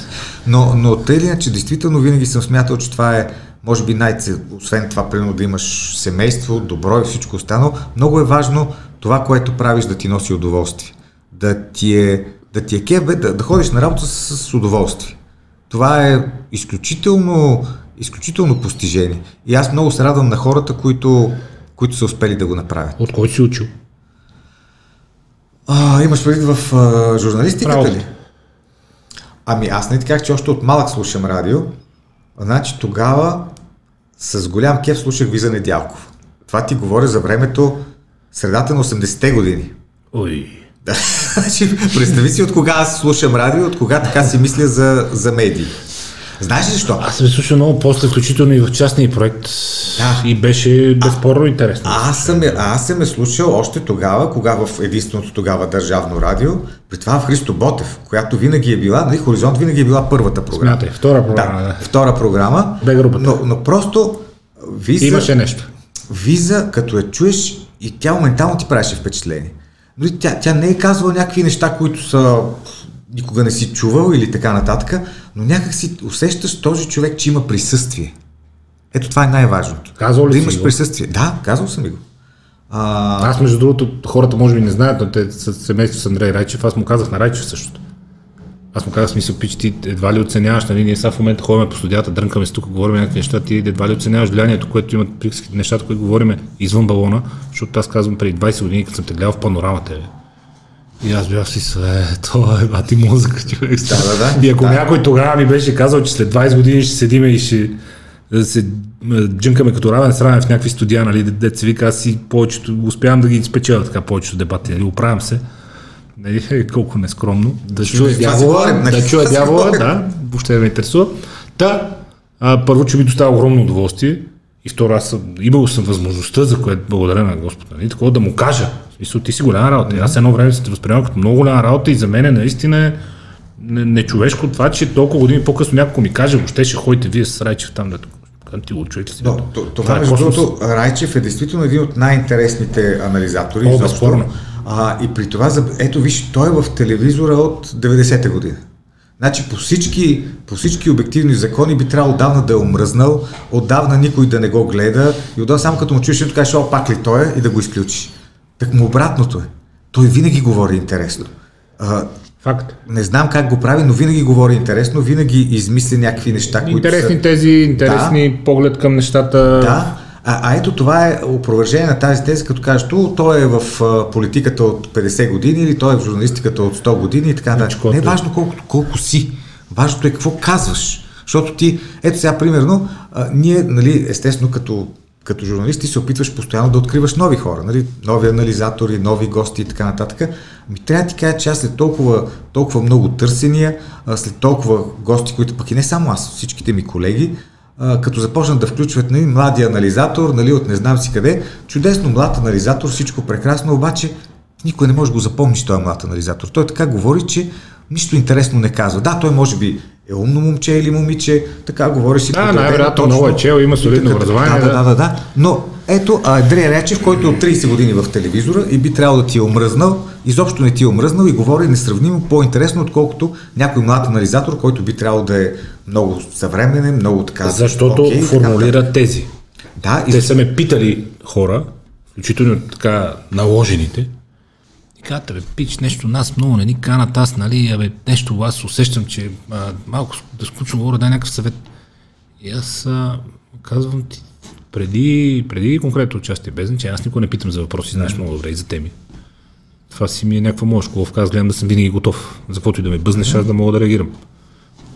Но, но тъй ли, че действително винаги съм смятал, че това е може би най освен това, примерно да имаш семейство, добро и всичко останало, много е важно това, което правиш да ти носи удоволствие. Да ти е, да ти е кебе, да, да ходиш на работа с, с удоволствие. Това е изключително изключително постижение. И аз много се радвам на хората, които, които са успели да го направят. От кой си учил? А, имаш предвид в а, журналистиката Право. ли? Ами аз не ти казах, че още от малък слушам радио. Значи тогава с голям кеф слушах Виза Недялков. Това ти говори за времето средата на 80-те години. Ой. Да. *laughs* Значи, представи си от кога аз слушам радио, от кога така си мисля за, за медии. Знаеш ли защо? Аз съм слушал много после, включително и в частния проект. Да. И беше безспорно интересно. А, аз, съм, аз съм е слушал още тогава, кога в единственото тогава държавно радио, при това в Христо Ботев, която винаги е била, нали, Хоризонт винаги е била първата програма. Смятай, втора програма. Да, да. втора програма. Бе групата. Но, но просто виза... Имаше нещо. Виза, като я чуеш и тя моментално ти правеше впечатление. Но тя, тя не е казвала някакви неща, които са никога не си чувал или така нататък, но някак си усещаш този човек, че има присъствие. Ето това е най-важното. Казал ли да имаш го? присъствие. Да, казал съм го. А... Аз, между другото, хората може би не знаят, но те са семейство с Андрей Райчев, аз му казах на Райчев същото. Аз му казах, смисъл, пич, ти едва ли оценяваш, нали, ние сега в момента ходим по студията, дрънкаме се тук, говорим някакви неща, ти едва ли оценяваш влиянието, което имат нещата, които говорим извън балона, защото аз казвам преди 20 години, като съм те гледал в панорамата, и аз бях си све, това е бати мозък, човек. Да, да, да. И ако да. някой тогава ми беше казал, че след 20 години ще седиме и ще се джънкаме като равен с равен в някакви студия, нали, дете се вика, аз си повечето, успявам да ги спечеля така повечето дебати, нали, оправям се. Нали, е, колко нескромно. Да чуя дявола, да чуя дявола, да, въобще ме интересува. Та, а, първо, че ми доставя огромно удоволствие и второ, аз съм, имал съм възможността, за което благодаря на Господ, нали, такова да му кажа, смисъл, ти си голяма работа. Аз едно време се те възприемам като много голяма работа и за мен е наистина нечовешко това, че толкова години по-късно някой ми каже, въобще ще ходите вие с Райчев там, да ти го човек си. Но, това, това между другото, Райчев е действително един от най-интересните анализатори. О, безспорно. А, и при това, ето виж, той е в телевизора от 90-те година. Значи по всички, по всички обективни закони би трябвало отдавна да е омръзнал, отдавна никой да не го гледа и отдавна само като му чуеш, ще кажеш, о, пак ли той е и да го изключи. Так му обратното е. Той винаги говори интересно. А, Факт. не знам как го прави, но винаги говори интересно, винаги измисли някакви неща, които Интересни са... тези, интересни да. поглед към нещата. Да, а, а ето това е опровержение на тази теза, като кажеш, то, той е в политиката от 50 години или той е в журналистиката от 100 години и така нататък. Не е важно колко, колко си, важното е какво казваш. Защото ти, ето сега, примерно, а, ние, нали, естествено, като, като журналисти се опитваш постоянно да откриваш нови хора, нали, нови анализатори, нови гости и така нататък. Ми трябва да ти кажа, че аз след толкова, толкова много търсения, след толкова гости, които пък и не само аз, всичките ми колеги, а, като започнат да включват нали, млади анализатор, нали, от не знам си къде, чудесно млад анализатор, всичко прекрасно, обаче никой не може да го запомни, този млад анализатор. Той така говори, че нищо интересно не казва. Да, той може би е умно момче или момиче, така говори си. Да, най-вероятно много е чел, има солидно Така, образование, Да, да, да. да, да, да. Но ето Андрей Речев, който е от 30 години в телевизора и би трябвало да ти е омръзнал, изобщо не ти е омръзнал и говори несравнимо по-интересно, отколкото някой млад анализатор, който би трябвало да е много съвременен, много така. Защото така, формулира тези. Да, и Те са ме питали хора, включително така наложените, и казват, бе, пич, нещо нас много не ни канат, аз, нали, абе, нещо аз усещам, че а, малко да скучно говоря, дай някакъв съвет. И аз а, казвам ти, преди, преди конкретно участие, без значение, аз никога не питам за въпроси, знаеш много добре и за теми. Това си ми е някаква моя школовка, аз гледам да съм винаги готов. За каквото и да ме бъзнеш, аз да мога да реагирам.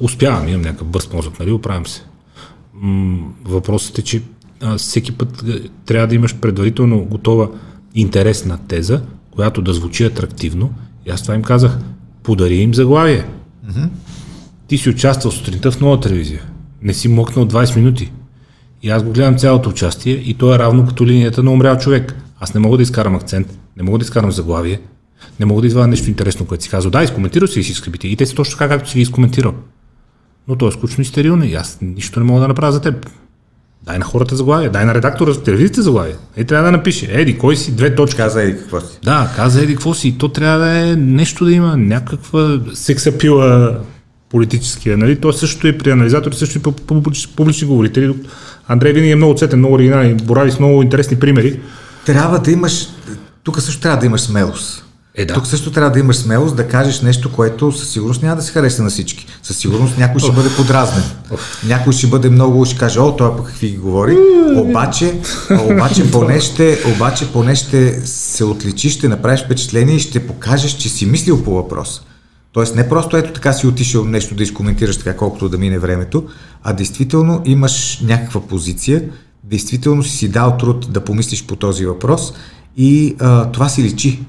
Успявам, имам някакъв бърз мозък, нали, оправям се. М- въпросът е, че а, всеки път а, трябва да имаш предварително готова интересна теза, която да звучи атрактивно. И аз това им казах, подари им заглавие. Mm-hmm. Ти си участвал сутринта в нова телевизия. Не си мокнал 20 минути. И аз го гледам цялото участие и то е равно като линията на умрял човек. Аз не мога да изкарам акцент, не мога да изкарам заглавие, не мога да извадя нещо интересно, което си казал. Да, изкоментирал си и си скрипите. И те са точно така, както си ги изкоментирал. Но то е скучно и стерилно и аз нищо не мога да направя за теб. Дай на хората заглавие, дай на редактора за телевизията заглавие. Е, трябва да напише, еди, кой си, две точки. каза и какво си. Да, каза еди какво си. И то трябва да е нещо да има, някаква сексапила политическия. Нали? То също и при анализатори, също и по публични, говорители. Андрей винаги е много цветен, много оригинален, борави с много интересни примери. Трябва да имаш, тук също трябва да имаш смелост. Е, да. Тук също трябва да имаш смелост да кажеш нещо, което със сигурност няма да се хареса на всички. Със сигурност някой ще бъде подразнен. Някой ще бъде много, ще каже, о, той пък какви ги говори. Обаче, обаче, *laughs* поне ще, обаче поне ще се отличиш, ще направиш впечатление и ще покажеш, че си мислил по въпрос. Тоест не просто ето така си отишъл нещо да изкоментираш така колкото да мине времето, а действително имаш някаква позиция, действително си си дал труд да помислиш по този въпрос и а, това си личи.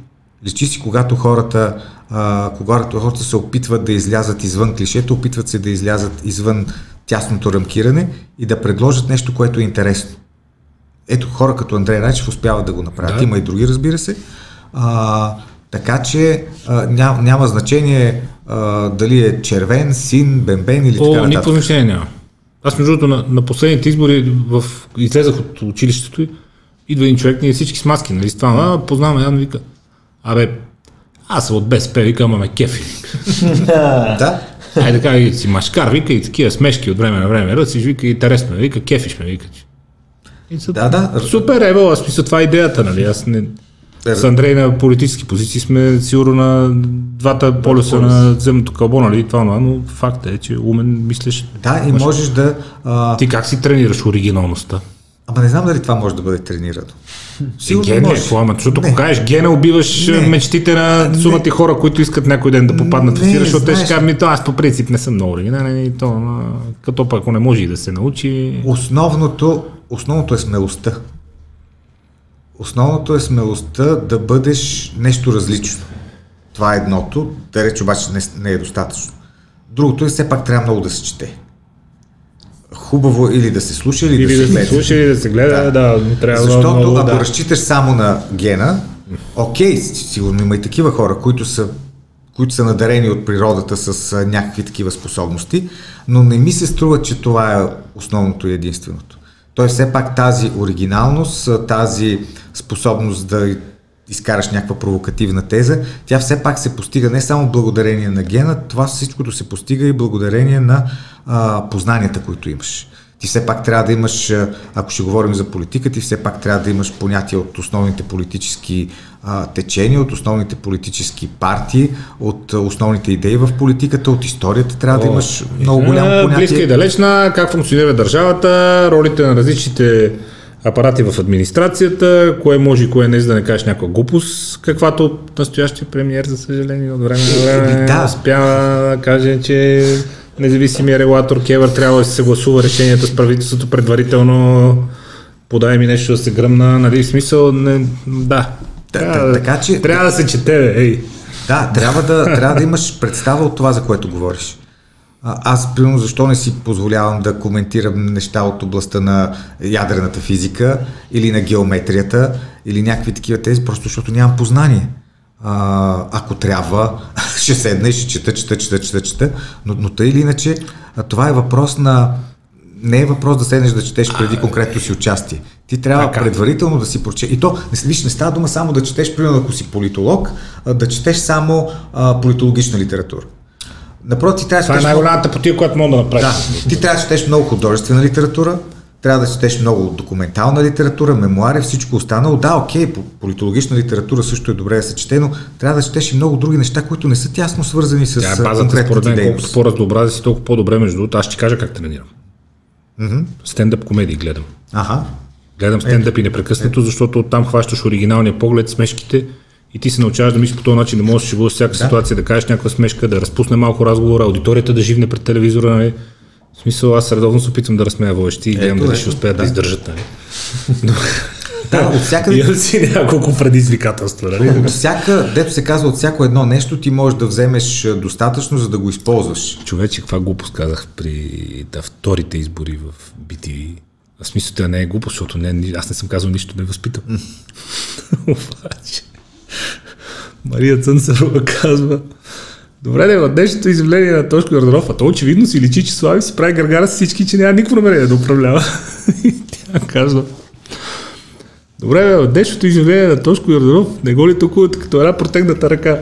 Личи си, когато хората, а, когато хората се опитват да излязат извън клишето, опитват се да излязат извън тясното рамкиране и да предложат нещо, което е интересно. Ето хора като Андрей Рачев успяват да го направят. Да. Има и други, разбира се. А, така че а, ням, няма значение а, дали е червен, син, бембен или така О, нататък. никакво значение няма. Аз между другото на, на последните избори в, излезах от училището и идва един човек, ние всички с маски, нали, с това, а, познаваме, явно вика, абе, аз съм от БСП, вика, ама ме кефи. *laughs* Да, Айде така и си машкар, вика и такива смешки от време на време, ръциш, вика, интересно, е, вика, кефиш ме, вика. И са, да, да. Супер, ево, аз мисля, това е идеята, нали, аз не... С Андрей на политически позиции сме сигурно на двата полюса на земното кълбо, нали, това, това, но факт е, че умен мислиш. Да, и можеш да... А, Ти как си тренираш оригиналността? Ама не знам дали това може да бъде тренирано. Сигурно Ген е, може. ама, защото ако кажеш гена, убиваш Не. не. мечтите на сумати хора, които искат някой ден да попаднат в ефира, защото те ще кажат, ми, то аз по принцип не съм много оригинален и то, а, като пък ако не може и да се научи. Основното, основното е смелостта. Основното е смелостта да бъдеш нещо различно. Това е едното, да реч обаче не, не е достатъчно. Другото е все пак трябва много да се чете. Хубаво или да се слуша, или, Или да, да се се гледа. слуша, или да се гледа, да, да трябва Защото много, ако да. разчиташ само на гена, окей, сигурно има и такива хора, които са, които са надарени от природата с някакви такива способности, но не ми се струва, че това е основното и единственото. Тоест все пак тази оригиналност, тази способност да изкараш някаква провокативна теза, тя все пак се постига не само благодарение на гена, това всичкото се постига и благодарение на а, познанията, които имаш. Ти все пак трябва да имаш, ако ще говорим за политика, ти все пак трябва да имаш понятие от основните политически а, течения, от основните политически партии, от основните идеи в политиката, от историята. Трябва О, да имаш много голямо понятие. Близка и далечна, как функционира държавата, ролите на различните апарати в администрацията, кое може и кое не, за да не кажеш някаква глупост, каквато настоящия премиер, за съжаление, от време на време да. успява да каже, че независимия регулатор Кевър трябва да се съгласува решенията с правителството предварително, подай ми нещо да се гръмна, нали, в смисъл, не, да. Трябва, така, че, трябва да се чете, ей. Да, трябва да, трябва да имаш представа от това, за което говориш. Аз, примерно, защо не си позволявам да коментирам неща от областта на ядрената физика или на геометрията или някакви такива тези, просто защото нямам познание. А, ако трябва, *laughs* ще седна и ще чета, чета, чета, чета, чета, но, но тъй или иначе, това е въпрос на не е въпрос да седнеш да четеш преди конкретно си участие. Ти трябва така. предварително да си прочетеш. И то, не, виж, не става дума само да четеш, примерно ако си политолог, да четеш само а, политологична литература. Напротив, трябва да Това е най-голямата потия, която мога да направиш. Да, ти трябва да четеш много художествена литература, трябва да четеш много документална литература, мемуари, всичко останало. Да, окей, политологична литература също е добре да се чете, но трябва да четеш и много други неща, които не са тясно свързани с Тя е базата, според мен, колкото по-разнообразие си, толкова по-добре. Между другото, аз ще кажа как тренирам. Mm-hmm. Стендъп комедии гледам. Ага. Гледам стендъп е, и непрекъснато, е. защото оттам хващаш оригиналния поглед, смешките и ти се научаваш да мислиш по този начин, да можеш да шегуваш всяка да. ситуация, да кажеш някаква смешка, да разпусне малко разговора, аудиторията да живне пред телевизора. Нали? В смисъл, аз редовно се опитвам да разсмея водещи и гледам дали ще успеят да, да издържат. Нали? *laughs* Да, от всяка... Имам си няколко предизвикателства. Нали? От всяка, дето се казва, от всяко едно нещо ти можеш да вземеш достатъчно, за да го използваш. Човече, каква глупост казах при да, вторите избори в BTV. В смисъл, това не е глупост, защото не, аз не съм казал нищо да ме възпитам. *laughs* Обаче. Мария Цънцарова казва, Добре, да, в днешното изявление на Тошко Йорданов, а то очевидно си личи, че Слави си прави гаргара с всички, че няма никакво намерение да управлява. *laughs* И тя казва, Добре, бе, в днешното изявление на Тошко Йорданов не го ли толкова като една протегната ръка?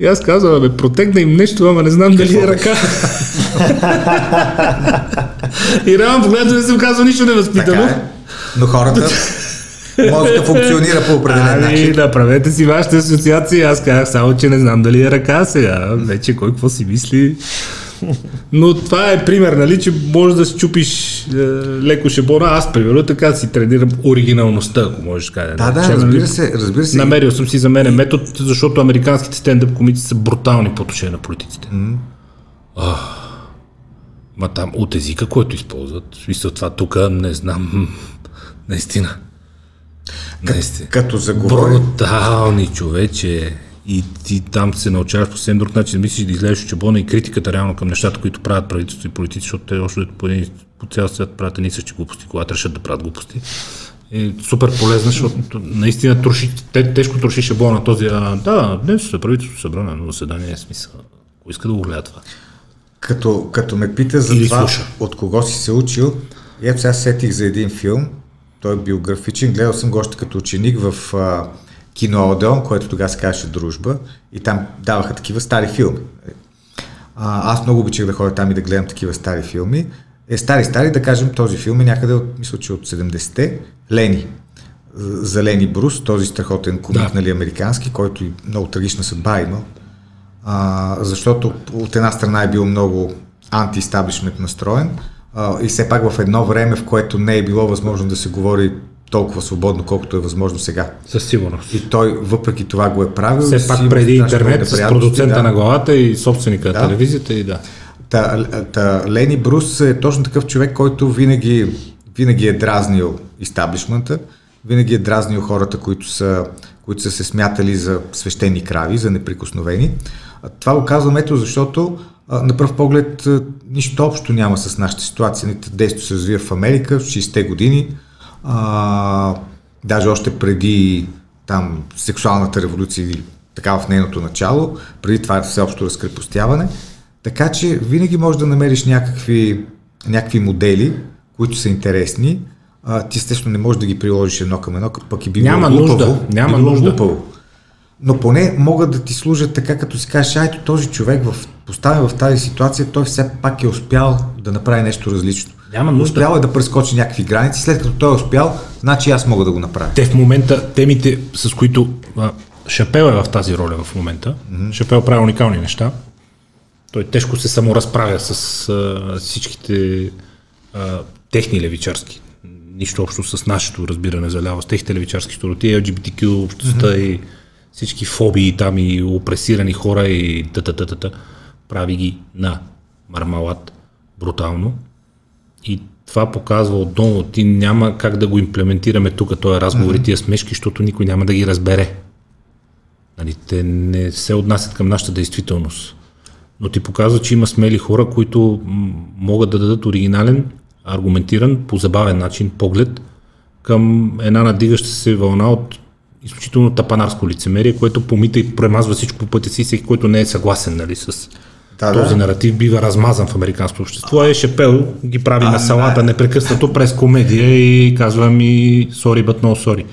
И аз казвам, бе, протегна им нещо, ама не знам дали е ръка. *laughs* и реално погледно не съм казал нищо невъзпитано. Е. Но хората *laughs* може да *laughs* функционира по определен ами, начин. Да, правете си вашата асоциация. Аз казах само, че не знам дали е ръка сега. Вече кой какво си мисли. Но това е пример, нали, че може да чупиш е, леко шебона. Аз, примерно, така си тренирам оригиналността, ако можеш да кажа. Да, да, че, разбира нали, се, разбира се. Намерил съм си за мен метод, защото американските стендъп комици са брутални по отношение на политиците. Mm. Ма там от езика, който използват, смисъл това тук, не знам, наистина. Наистина. Като заговори. Брутални човече. И ти там се научаваш по съвсем друг начин, мислиш да излезеш чебона и критиката реално към нещата, които правят правителство и политици, защото те още по, един, по цял свят правят едни същи глупости, когато решат да правят глупости. Е супер полезна, защото наистина троши, те, тежко троши шаблона този. А, да, днес се правителство събрано на заседание, е смисъл. Кой иска да го гледа това? Като, като ме пита за Или това, слуша. от кого си се учил, ето сега сетих за един филм, той е биографичен, гледал съм го още като ученик в а, кино Одеон, което тогава се казваше Дружба и там даваха такива стари филми. А, аз много обичах да ходя там и да гледам такива стари филми. Е, стари, стари, да кажем, този филм е някъде от, мисля, че от 70-те. Лени. За Лени Брус, този страхотен комик, да. нали, американски, който и много трагична съдба има. А, защото от една страна е бил много анти-стаблишмент настроен, а, и все пак в едно време, в което не е било възможно да се говори толкова свободно, колкото е възможно сега. Със сигурност. И той въпреки това го е правил. Все пак преди интернет с продуцента да. на главата и собственика да. на телевизията и да. Та, та, Лени Брус е точно такъв човек, който винаги, винаги е дразнил истаблишмента, винаги е дразнил хората, които са, които са се смятали за свещени крави, за неприкосновени. Това го казвам ето защото на пръв поглед нищо общо няма с нашата ситуация. Действо се развива в Америка в 60-те години. А, даже още преди там сексуалната революция или така в нейното начало, преди това всеобщо разкрепостяване. Така че винаги можеш да намериш някакви, някакви модели, които са интересни а, ти естествено не можеш да ги приложиш едно към едно, пък и би Няма било нужда, глупаво, няма би било нужда. глупаво. Но поне могат да ти служат така, като си кажеш, айто този човек в, поставен в тази ситуация, той все пак е успял да направи нещо различно. Няма нужда. Успял е да прескочи някакви граници, след като той е успял, значи аз мога да го направя. Те в момента, темите с които а, Шапел е в тази роля в момента, mm-hmm. Шапел прави уникални неща, той тежко се саморазправя с а, всичките а, техни левичарски. Нищо общо с нашето разбиране за ляво, с техните левичарски стороти, LGBTQ, общността mm-hmm. и всички фобии там и опресирани хора и т-т-т-т. Прави ги на мармалат брутално. И това показва отново, ти няма как да го имплементираме тук, този разговор и тия смешки, защото никой няма да ги разбере. Нали, те не се отнасят към нашата действителност. Но ти показва, че има смели хора, които могат да дадат оригинален, аргументиран, по забавен начин поглед към една надигаща се вълна от изключително тапанарско лицемерие, което помита и премазва всичко по пътя си, всеки, който не е съгласен нали, с Да, този да. наратив, бива размазан в американското общество. Е, Шепел ги прави на салата непрекъснато през комедия и казва ми sorry, but no sorry.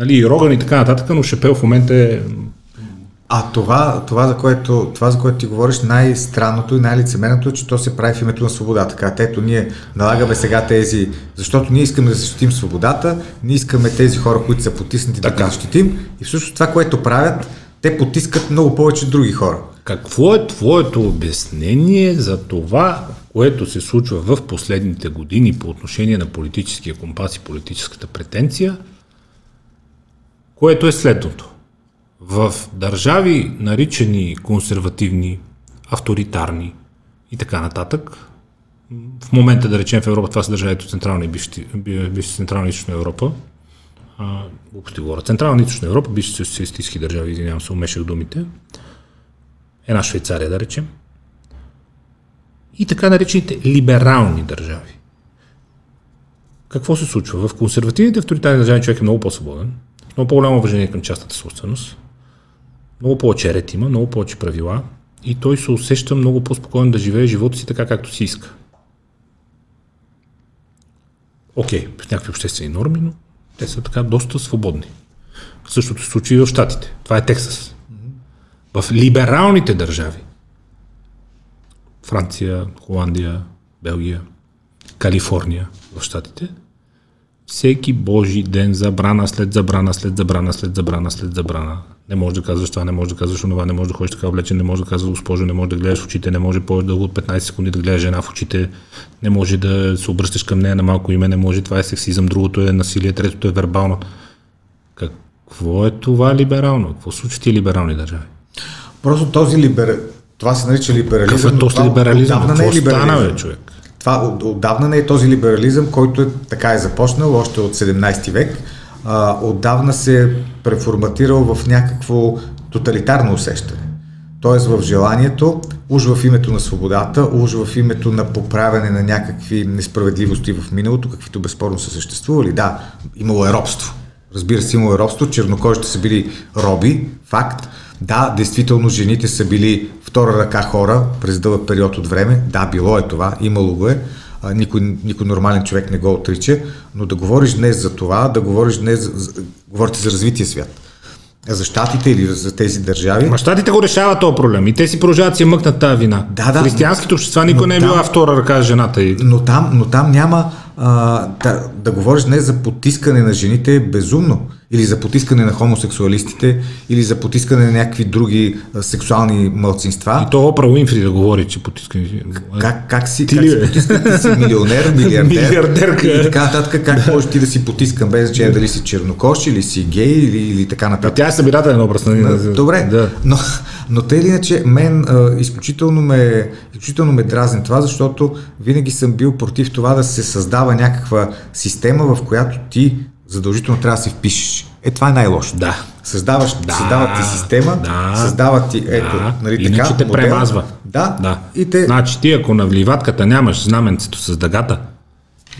Нали, и Роган и така нататък, но Шепел в момента е А това, това, за което, това, за което ти говориш, най-странното и най-лицемерното е, че то се прави в името на свободата. Така, ето ние налагаме сега тези, защото ние искаме да защитим свободата, ние искаме тези хора, които са потиснати, да ги защитим и всъщност това, което правят, те потискат много повече други хора. Какво е твоето обяснение за това, което се случва в последните години по отношение на политическия компас и политическата претенция, което е следното. В държави, наричани консервативни, авторитарни и така нататък, в момента, да речем в Европа, това са държавите от Централна и бивши Централна и Източна Европа, глупости говоря, Централна и Източна Европа, бивши социалистически държави, извинявам се, умешах думите, една Швейцария, да речем, и така наречените либерални държави. Какво се случва? В консервативните авторитарни държави човек е много по-свободен, много по-голямо уважение към частната собственост, много повече ред има, много повече правила и той се усеща много по-спокойно да живее живота си така, както си иска. Окей, в някакви обществени норми, но те са така доста свободни. Същото се случи и в Штатите. Това е Тексас. В либералните държави Франция, Холандия, Белгия, Калифорния в Штатите, всеки божи ден забрана след забрана, след забрана, след забрана, след забрана. Не можеш да казваш това, не можеш да казваш онова, не можеш да ходиш така облечен, не можеш да казваш госпожо, не можеш да гледаш в очите, не може повече дълго от 15 секунди да гледаш жена в очите, не може да се обръщаш към нея на малко име, не може, това е сексизъм, другото е насилие, третото е вербално. Какво е това либерално? Какво случва ти либерални държави? Просто този либер... Това се нарича либерализъм. Какъв е този либерализъм? отдавна Какво е стана, бе, човек? Това от- отдавна не е този либерализъм, който е, така е започнал още от 17 век. А, отдавна се е преформатирал в някакво тоталитарно усещане. Тоест в желанието, уж в името на свободата, уж в името на поправяне на някакви несправедливости в миналото, каквито безспорно са съществували. Да, имало е робство. Разбира се, имало е робство, чернокожите са били роби, факт. Да, действително жените са били втора ръка хора през дълъг период от време. Да, било е това, имало го е. Никой, никой нормален човек не го отрича, но да говориш днес за това, да говориш днес, за, говорите за развитие свят. За щатите или за тези държави. Ма щатите го решават този проблем и те си продължават си мъкнат тази вина. Да, да. Християнските общества никой не е била втора ръка с жената. И... Но там, но там няма. А, да, да говориш днес за потискане на жените е безумно. Или за потискане на хомосексуалистите, или за потискане на някакви други а, сексуални мълцинства. И то Опра Уинфри да говори, че потискани. Как, как си, Ти как ли, си потискан? Ти си милионер, *laughs* милиардер. Милиардерка. И така нататък. Как можеш ти да си потискан без значение дали си чернокош или си гей или, или така нататък. Тя е събирателен образ. Нали? Добре, Да. но, но или иначе, мен а, изключително, ме, изключително ме дразни това, защото винаги съм бил против това да се създава някаква система, в която ти задължително трябва да се впишеш. Е, това е най-лошо. Да. Създаваш, Да. създава ти система, Да. създава ти, ето, Да. нали Иначе така, те модел. премазва. Да. да. И те, Значи ти ако на вливатката нямаш знаменцето с дъгата,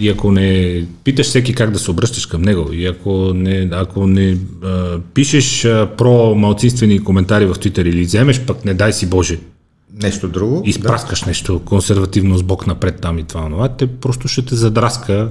и ако не питаш всеки как да се обръщаш към него, и ако не, ако не а, пишеш а, про-малцинствени коментари в Твитър или вземеш, пък не дай си Боже, нещо друго. изпраскаш нещо консервативно с бок напред там и това, онова, те просто ще те задраска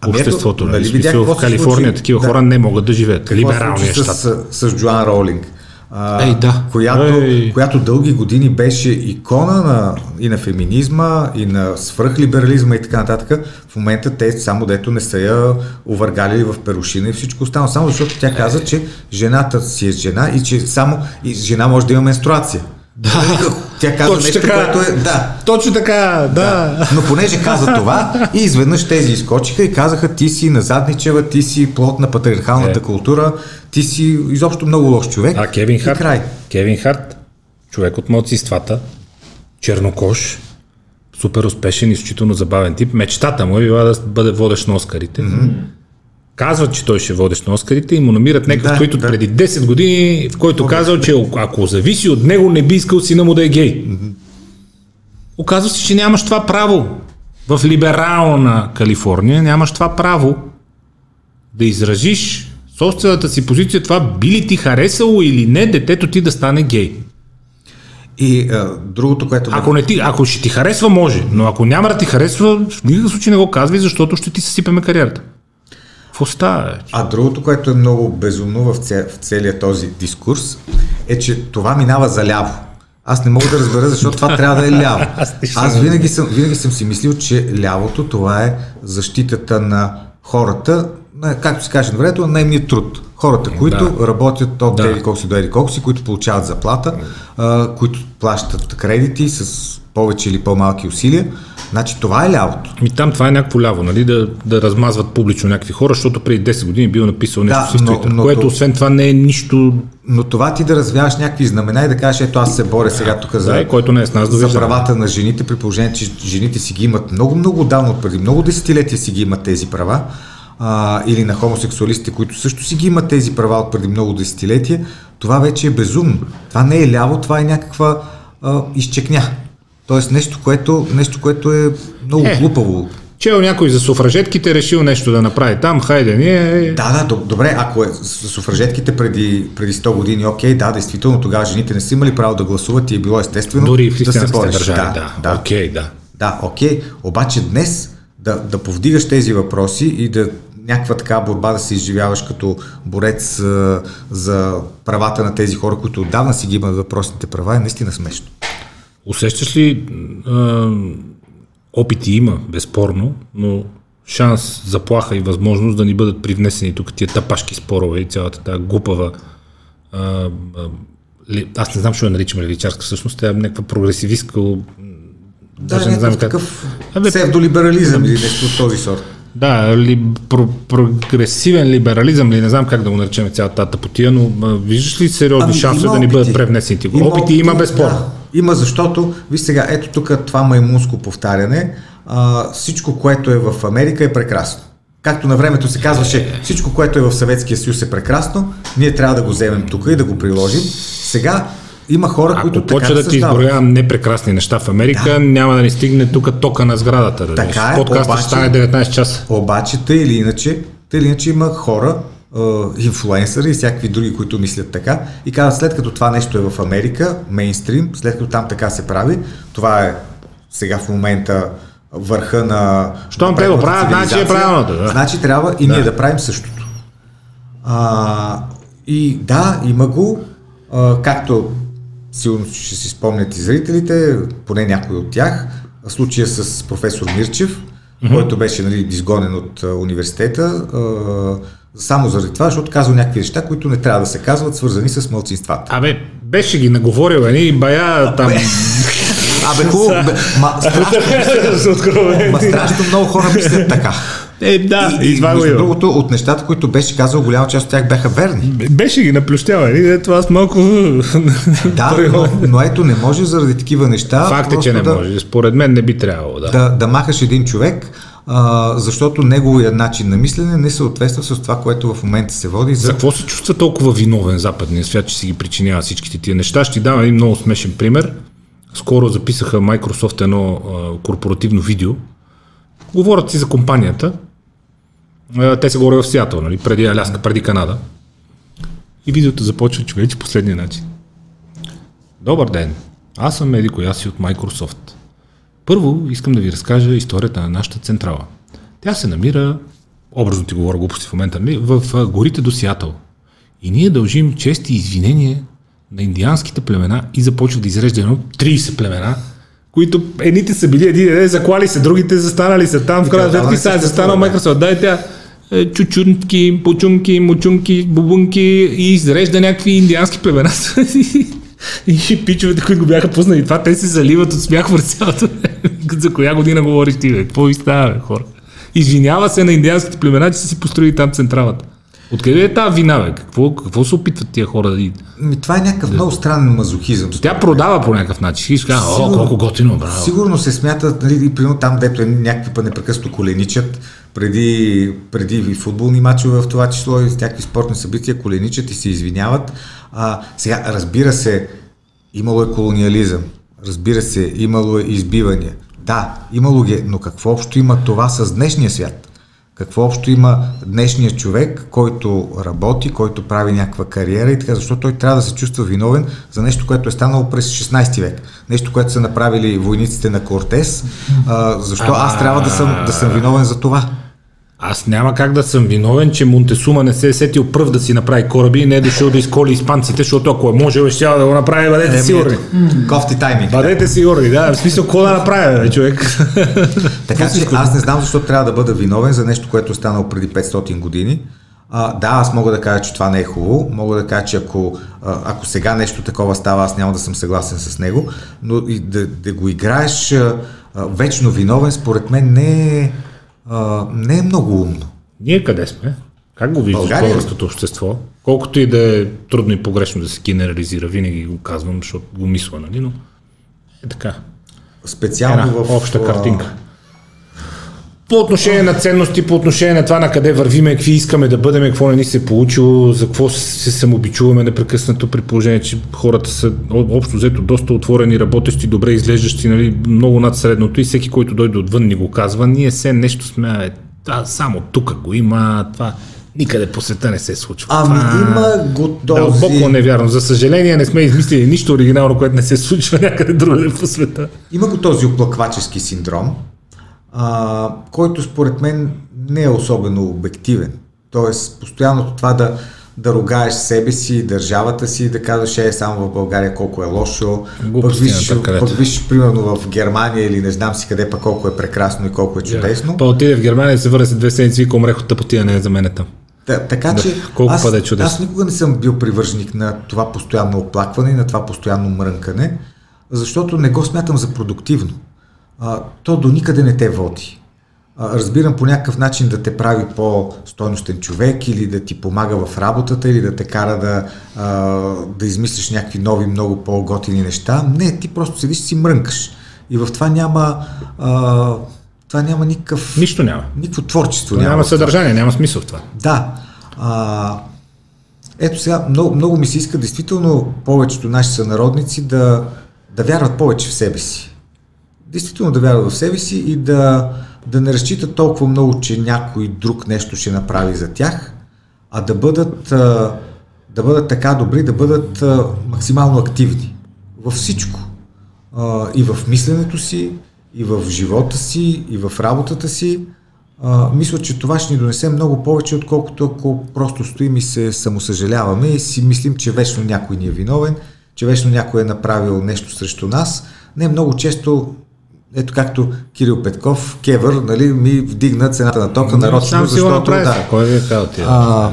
Ами ето, обществото. нали Нали? видях в Калифорния случи? такива Да. хора не могат да живеят. Либералния щат. с, с Джоан Роулинг. А, Ей, да. Която, Ей. която дълги години беше икона на, и на феминизма, и на свръхлиберализма и така нататък. В момента те само дето не са я увъргали в перушина и всичко останало. Само защото тя каза, че жената си е жена и че само и жена може да има менструация. Да. Тя каза Точно нещо, така. което е... Да, Точно така, да. но понеже *laughs* каза това, и изведнъж тези изкочиха и казаха, ти си назадничева, ти си плод на патриархалната Е. култура, ти си изобщо много лош човек. А Кевин И Харт? край. Кевин Харт, човек от младсинствата, чернокош, супер успешен, изключително забавен тип. Мечтата му е била да бъде водещ на Оскарите. Mm-hmm. Казват, че той ще е водещ на Оскарите и му намират някакъв, Да, който да. преди 10 години, в който казал, че ако зависи от него, не би искал сина му да е гей. Оказва се, че нямаш това право. В либерална Калифорния нямаш това право да изразиш собствената си позиция, това би ли ти харесало или не детето ти да стане гей. И а, другото, което... Ако, не ти, ако ще ти харесва, може, но ако няма да ти харесва, в никакъв случай не го казвай, защото ще ти съсипеме кариерата. Какво става? А другото, което е много безумно в, ця, в целия този дискурс, е, че това минава за ляво. Аз не мога да разбера, защото това трябва да е ляво. *laughs* Аз винаги съм, винаги съм си мислил, че лявото това е защитата на хората, на, както се каже на времето, на наемния труд. Хората, които Да. работят от Да. да. еди колко си до еди колко си, които получават заплата, а, които плащат кредити с повече или по-малки усилия. Значи това е лявото. Ми там това е някакво ляво, нали, да, да размазват публично някакви хора, защото преди 10 години бил написал нещо Да, си в Twitter, но което то- освен това не е нищо, Но това ти да развяваш някакви знамена и да кажеш, ето аз се боря сега тук за, да, който не е с нас, за довиждане. правата на жените, при положение, че жените си ги имат много, много отдавна, от преди много десетилетия си ги имат тези права, а, или на хомосексуалистите, които също си ги имат тези права от преди много десетилетия, това вече е безумно. Това не е ляво, това е някаква а, изчекня. Тоест нещо, което, нещо, което е много Е. глупаво. Чел някой за суфражетките, решил нещо да направи там, хайде, ние... Да, да, доб- добре, ако е с суфражетките преди, преди 100 години, окей, да, действително тогава жените не са имали право да гласуват и е било естествено Дори в да се бориш. държави, Да, да. да. Окей, да. Да, окей. Обаче днес да, да повдигаш тези въпроси и да някаква така борба да се изживяваш като борец а, за правата на тези хора, които отдавна си ги имат въпросните права, е наистина смешно. Усещаш ли, а, опити има, безспорно, но шанс, заплаха и възможност да ни бъдат привнесени тук тия тапашки спорове и цялата тази глупава а, а, аз не знам, що я наричам левичарска, всъщност тя е някаква прогресивистка, м, даже да, не знам как. Абе, псевдолиберализъм или нещо от този сорт. Да, ли, про, прогресивен либерализъм ли, не знам как да го наречем цялата тази тъпотия, но а, виждаш ли сериозни ами, шансове има да ни бъдат опити. превнесени? Има опити има безспорно. Да, има, защото, виж сега, ето тук това маймунско повтаряне, а, всичко, което е в Америка е прекрасно. Както на времето се казваше, всичко, което е в Съветския съюз е прекрасно, ние трябва да го вземем тук и да го приложим. Сега има хора, които Ако така почва да ти изброявам непрекрасни неща в Америка, да. няма да ни стигне тук тока на сградата. Да Така е, Подкастът обаче- ще стане 19 часа. Обаче, тъй или иначе, тъй или иначе има хора, инфлуенсъри и всякакви други, които мислят така и казват, след като това нещо е в Америка, мейнстрим, след като там така се прави, това е сега в момента върха на... Щом те го правят, значи е правилното, да. Значи трябва и ние да правим същото. А, и да, има го, а, както сигурно ще си спомнят и зрителите, поне някой от тях, случая с професор Мирчев, mm-hmm. който беше нали, изгонен от а, университета, а, само заради това, защото казва някакви неща, които не трябва да се казват, свързани с мълцинствата. Абе, беше ги наговорил, едни бая там. Абе, хубаво, бе, ма, *laughs* страшно, ма, страшно много хора мислят така. Е, да, и, и, това между другото, от нещата, които беше казал, голяма част от тях бяха верни. Беше ги наплющявали, ето аз малко... Да, но, но ето не може заради такива неща. Факт е, че не да, може. Според мен не би трябвало, да. Да, да махаш един човек, а, защото неговият начин на мислене не съответства с това, което в момента се води За за... какво се чувства толкова виновен западния свят, че си ги причинява всичките тия неща? Ще ти дам един много смешен пример. Скоро записаха Microsoft едно а, корпоративно видео. Говорят си за компанията. А, те се говорят в Сиатъл, нали? преди Аляска, преди Канада. И видеото започва човече последния начин. Добър ден, аз съм Еди коя си от Microsoft. Първо искам да ви разкажа историята на нашата централа. Тя се намира, образно ти говоря глупости в момента, нали, в горите до Сиатъл. И ние дължим чести извинения на индианските племена и започва да изрежда едно 30 племена, които едните са били един ден, заклали се, другите застанали са там, в крайна сметка и сега е застанал Microsoft. Дай тя е, чучунки, почунки, мучунки, бубунки и изрежда някакви индиански племена. *laughs* и пичовете, които го бяха пуснали това, те се заливат от смях в цялото. За коя година говориш ти, бе? Какво ви става, бе, хора? Извинява се на индианските племена, че са си построили там централата. Откъде е тази вина, бе? Какво, какво се опитват тия хора да... Ми, това е някакъв много странен мазохизъм. Тя продава по някакъв начин. И казва, о, колко готино, браво. Сигурно се смятат, нали, примерно там, дето е някакви па непрекъснато коленичат, преди, преди и футболни матчове в това число и някакви спортни събития, коленичат и се извиняват. А, сега, разбира се, имало е колониализъм, разбира се, имало е избивания. Да, имало ги, е, но какво общо има това с днешния свят? Какво общо има днешният човек, който работи, който прави някаква кариера и така, защото той трябва да се чувства виновен за нещо, което е станало през 16 век. Нещо, което са направили войниците на Кортес. А, защо аз трябва да съм, да съм виновен за това? Аз няма как да съм виновен, че Монтесума не се е сетил пръв да си направи кораби и не е дошъл да изколи испанците, защото ако е може, ще да го направи, бъдете сигурни. Кофти тайминг. Бъдете сигурни, да. В смисъл, какво да направи, бе, човек? така че аз не знам защо трябва да бъда виновен за нещо, което е станало преди 500 години. А, да, аз мога да кажа, че това не е хубаво. Мога да кажа, че ако, ако сега нещо такова става, аз няма да съм съгласен с него. Но и да, да го играеш а, вечно виновен, според мен не е а, не е много умно. Ние къде сме? Как го виждаш България... българското общество? Колкото и да е трудно и погрешно да се генерализира, винаги го казвам, защото го мисля, нали? Но е така. Специално Една в... обща картинка. По отношение на ценности, по отношение на това на къде вървиме, какви искаме да бъдем, какво не ни се е получило, за какво се самобичуваме непрекъснато при положение, че хората са общо взето доста отворени, работещи, добре изглеждащи, нали, много над средното и всеки, който дойде отвън ни го казва, ние се нещо сме, е, да, само тук го има, това никъде по света не се случва. Ами това... има го този... Дълбоко невярно. За съжаление не сме измислили нищо оригинално, което не се случва някъде другаде по света. Има го този оплаквачески синдром, а, който според мен не е особено обективен. Тоест, постоянното това да, да ругаеш себе си, държавата си, да казваш е само в България колко е лошо, пък виж, пък виж, примерно в Германия или не знам си къде пък колко е прекрасно и колко е чудесно. Па отиде в Германия и се върне след две седмици и умрех от тъпотия, не е за мен там. Да, така да, че колко аз, е чудесно. аз никога не съм бил привърженик на това постоянно оплакване и на това постоянно мрънкане, защото не го смятам за продуктивно а, то до никъде не те води. А, разбирам по някакъв начин да те прави по-стойностен човек или да ти помага в работата или да те кара да, а, да измислиш някакви нови, много по-готини неща. Не, ти просто седиш и си мрънкаш. И в това няма а, това няма никакъв... Нищо няма. Никакво творчество няма. Няма съдържание, няма смисъл в това. Да. А, ето сега, много, много ми се иска действително повечето наши сънародници да, да вярват повече в себе си действително да вярват в себе си и да, да не разчитат толкова много, че някой друг нещо ще направи за тях, а да бъдат, да бъдат така добри, да бъдат максимално активни във всичко. И в мисленето си, и в живота си, и в работата си. мисля, че това ще ни донесе много повече, отколкото ако просто стоим и се самосъжаляваме и си мислим, че вечно някой ни е виновен, че вечно някой е направил нещо срещу нас. Не, много често ето както Кирил Петков, Кевър, нали, ми вдигна цената на тока нарочно, защото... Да, кой ви е а,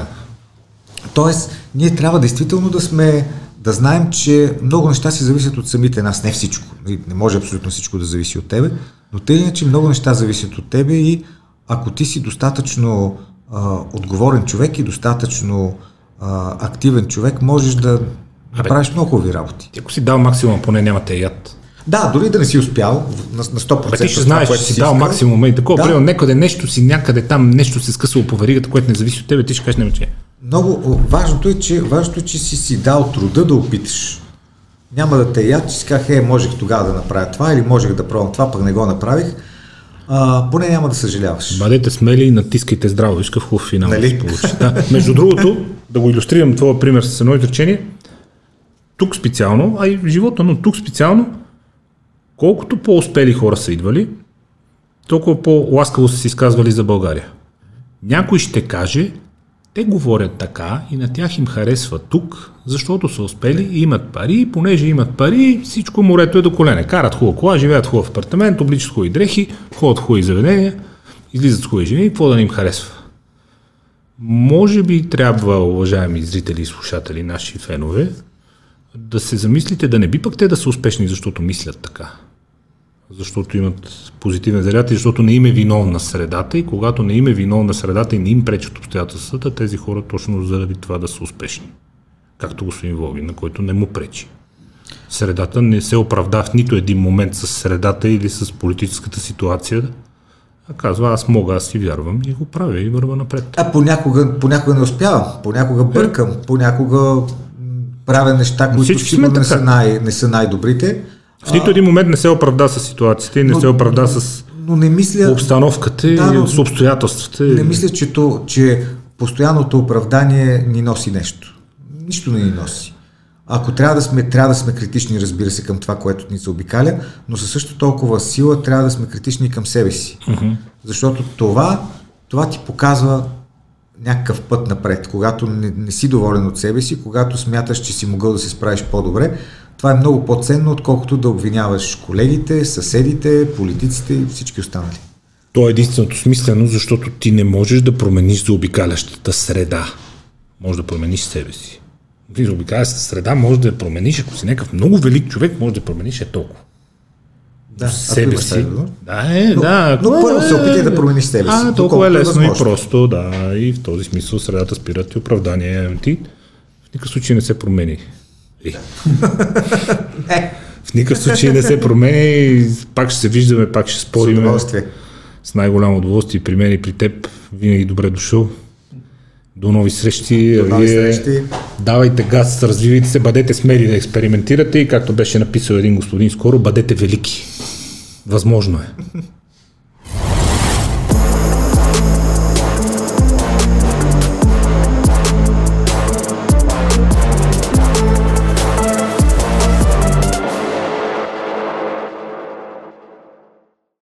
Тоест, ние трябва действително да сме, да знаем, че много неща си зависят от самите нас, не всичко. Не може абсолютно всичко да зависи от тебе, но те иначе много неща зависят от тебе и ако ти си достатъчно а, отговорен човек и достатъчно а, активен човек, можеш да направиш много хубави работи. Ти ако си дал максимум, поне няма те яд. Да, дори да не си успял на, на 100%. Бе, ти ще знаеш, че си дал максимум и такова. Да. Примерно, нещо си някъде там, нещо се скъсало по веригата, което не зависи от тебе, ти ще кажеш, не че. Много важното е, че, важното е, че си си дал труда да опиташ. Няма да те яд, че си казах, е, можех тогава да направя това или можех да пробвам това, пък не го направих. А, поне няма да съжаляваш. Бъдете смели и натискайте здраво. Виж какъв хубав финал нали? получи. Да. Между другото, да го иллюстрирам това пример с едно изречение, тук специално, а и живота, но тук специално, колкото по-успели хора са идвали, толкова по-ласкаво са се изказвали за България. Някой ще каже, те говорят така и на тях им харесва тук, защото са успели, имат пари, и понеже имат пари, всичко морето е до колене. Карат хубава кола, живеят хубав апартамент, обличат хубави дрехи, ходят хубави заведения, излизат с хубави жени, какво да не им харесва. Може би трябва, уважаеми зрители и слушатели, наши фенове, да се замислите да не би пък те да са успешни, защото мислят така. Защото имат позитивен заряд и защото не им е виновна средата и когато не им е виновна средата и не им пречат обстоятелствата, тези хора точно заради това да са успешни. Както господин Волгин, на който не му пречи. Средата не се оправда в нито един момент с средата или с политическата ситуация, а казва, аз мога, аз си вярвам и го правя и върва напред. А понякога, понякога не успявам, понякога бъркам, понякога правя неща, които Всички сигурно не са, най, не са най-добрите. В нито един момент не се оправда с ситуацията и не Но- се оправда с Но не мисля, обстановката и Да, но- с обстоятелствата. не мисля че, то, че постоянното оправдание ни носи нещо. Нищо не ни носи. Ако трябва да сме, трябва да сме критични, разбира се, към това, което ни се обикаля, но със също толкова сила трябва да сме критични към себе си. Uh-huh. Защото това, това ти показва някакъв път напред. Когато не, не си доволен от себе си, когато смяташ, че си могъл да се справиш по-добре, това е много по-ценно, отколкото да обвиняваш колегите, съседите, политиците и всички останали. То е единственото смислено, защото ти не можеш да промениш заобикалящата среда. Може да промениш себе си. Заобикалящата среда може да я промениш, ако си някакъв много велик човек, може да промениш е толкова. Да, себе си. Да, е, Но- да. но ако първо се опитай да промениш себе си, А, толкова е е лесно и възможно. просто, да. И в този смисъл средата спират и оправдание. Ти в никакъв случай не се промени. Е. *laughs* Е, В никакъв случай не се промени. Пак ще се виждаме, пак ще с спорим. удоволствие. С най-голямо удоволствие при мен и при теб. Винаги добре дошъл. До нови срещи. До нови Вие срещи. Давайте газ, развивайте се, бъдете смели да експериментирате и както беше написал един господин скоро, бъдете велики. Възможно е.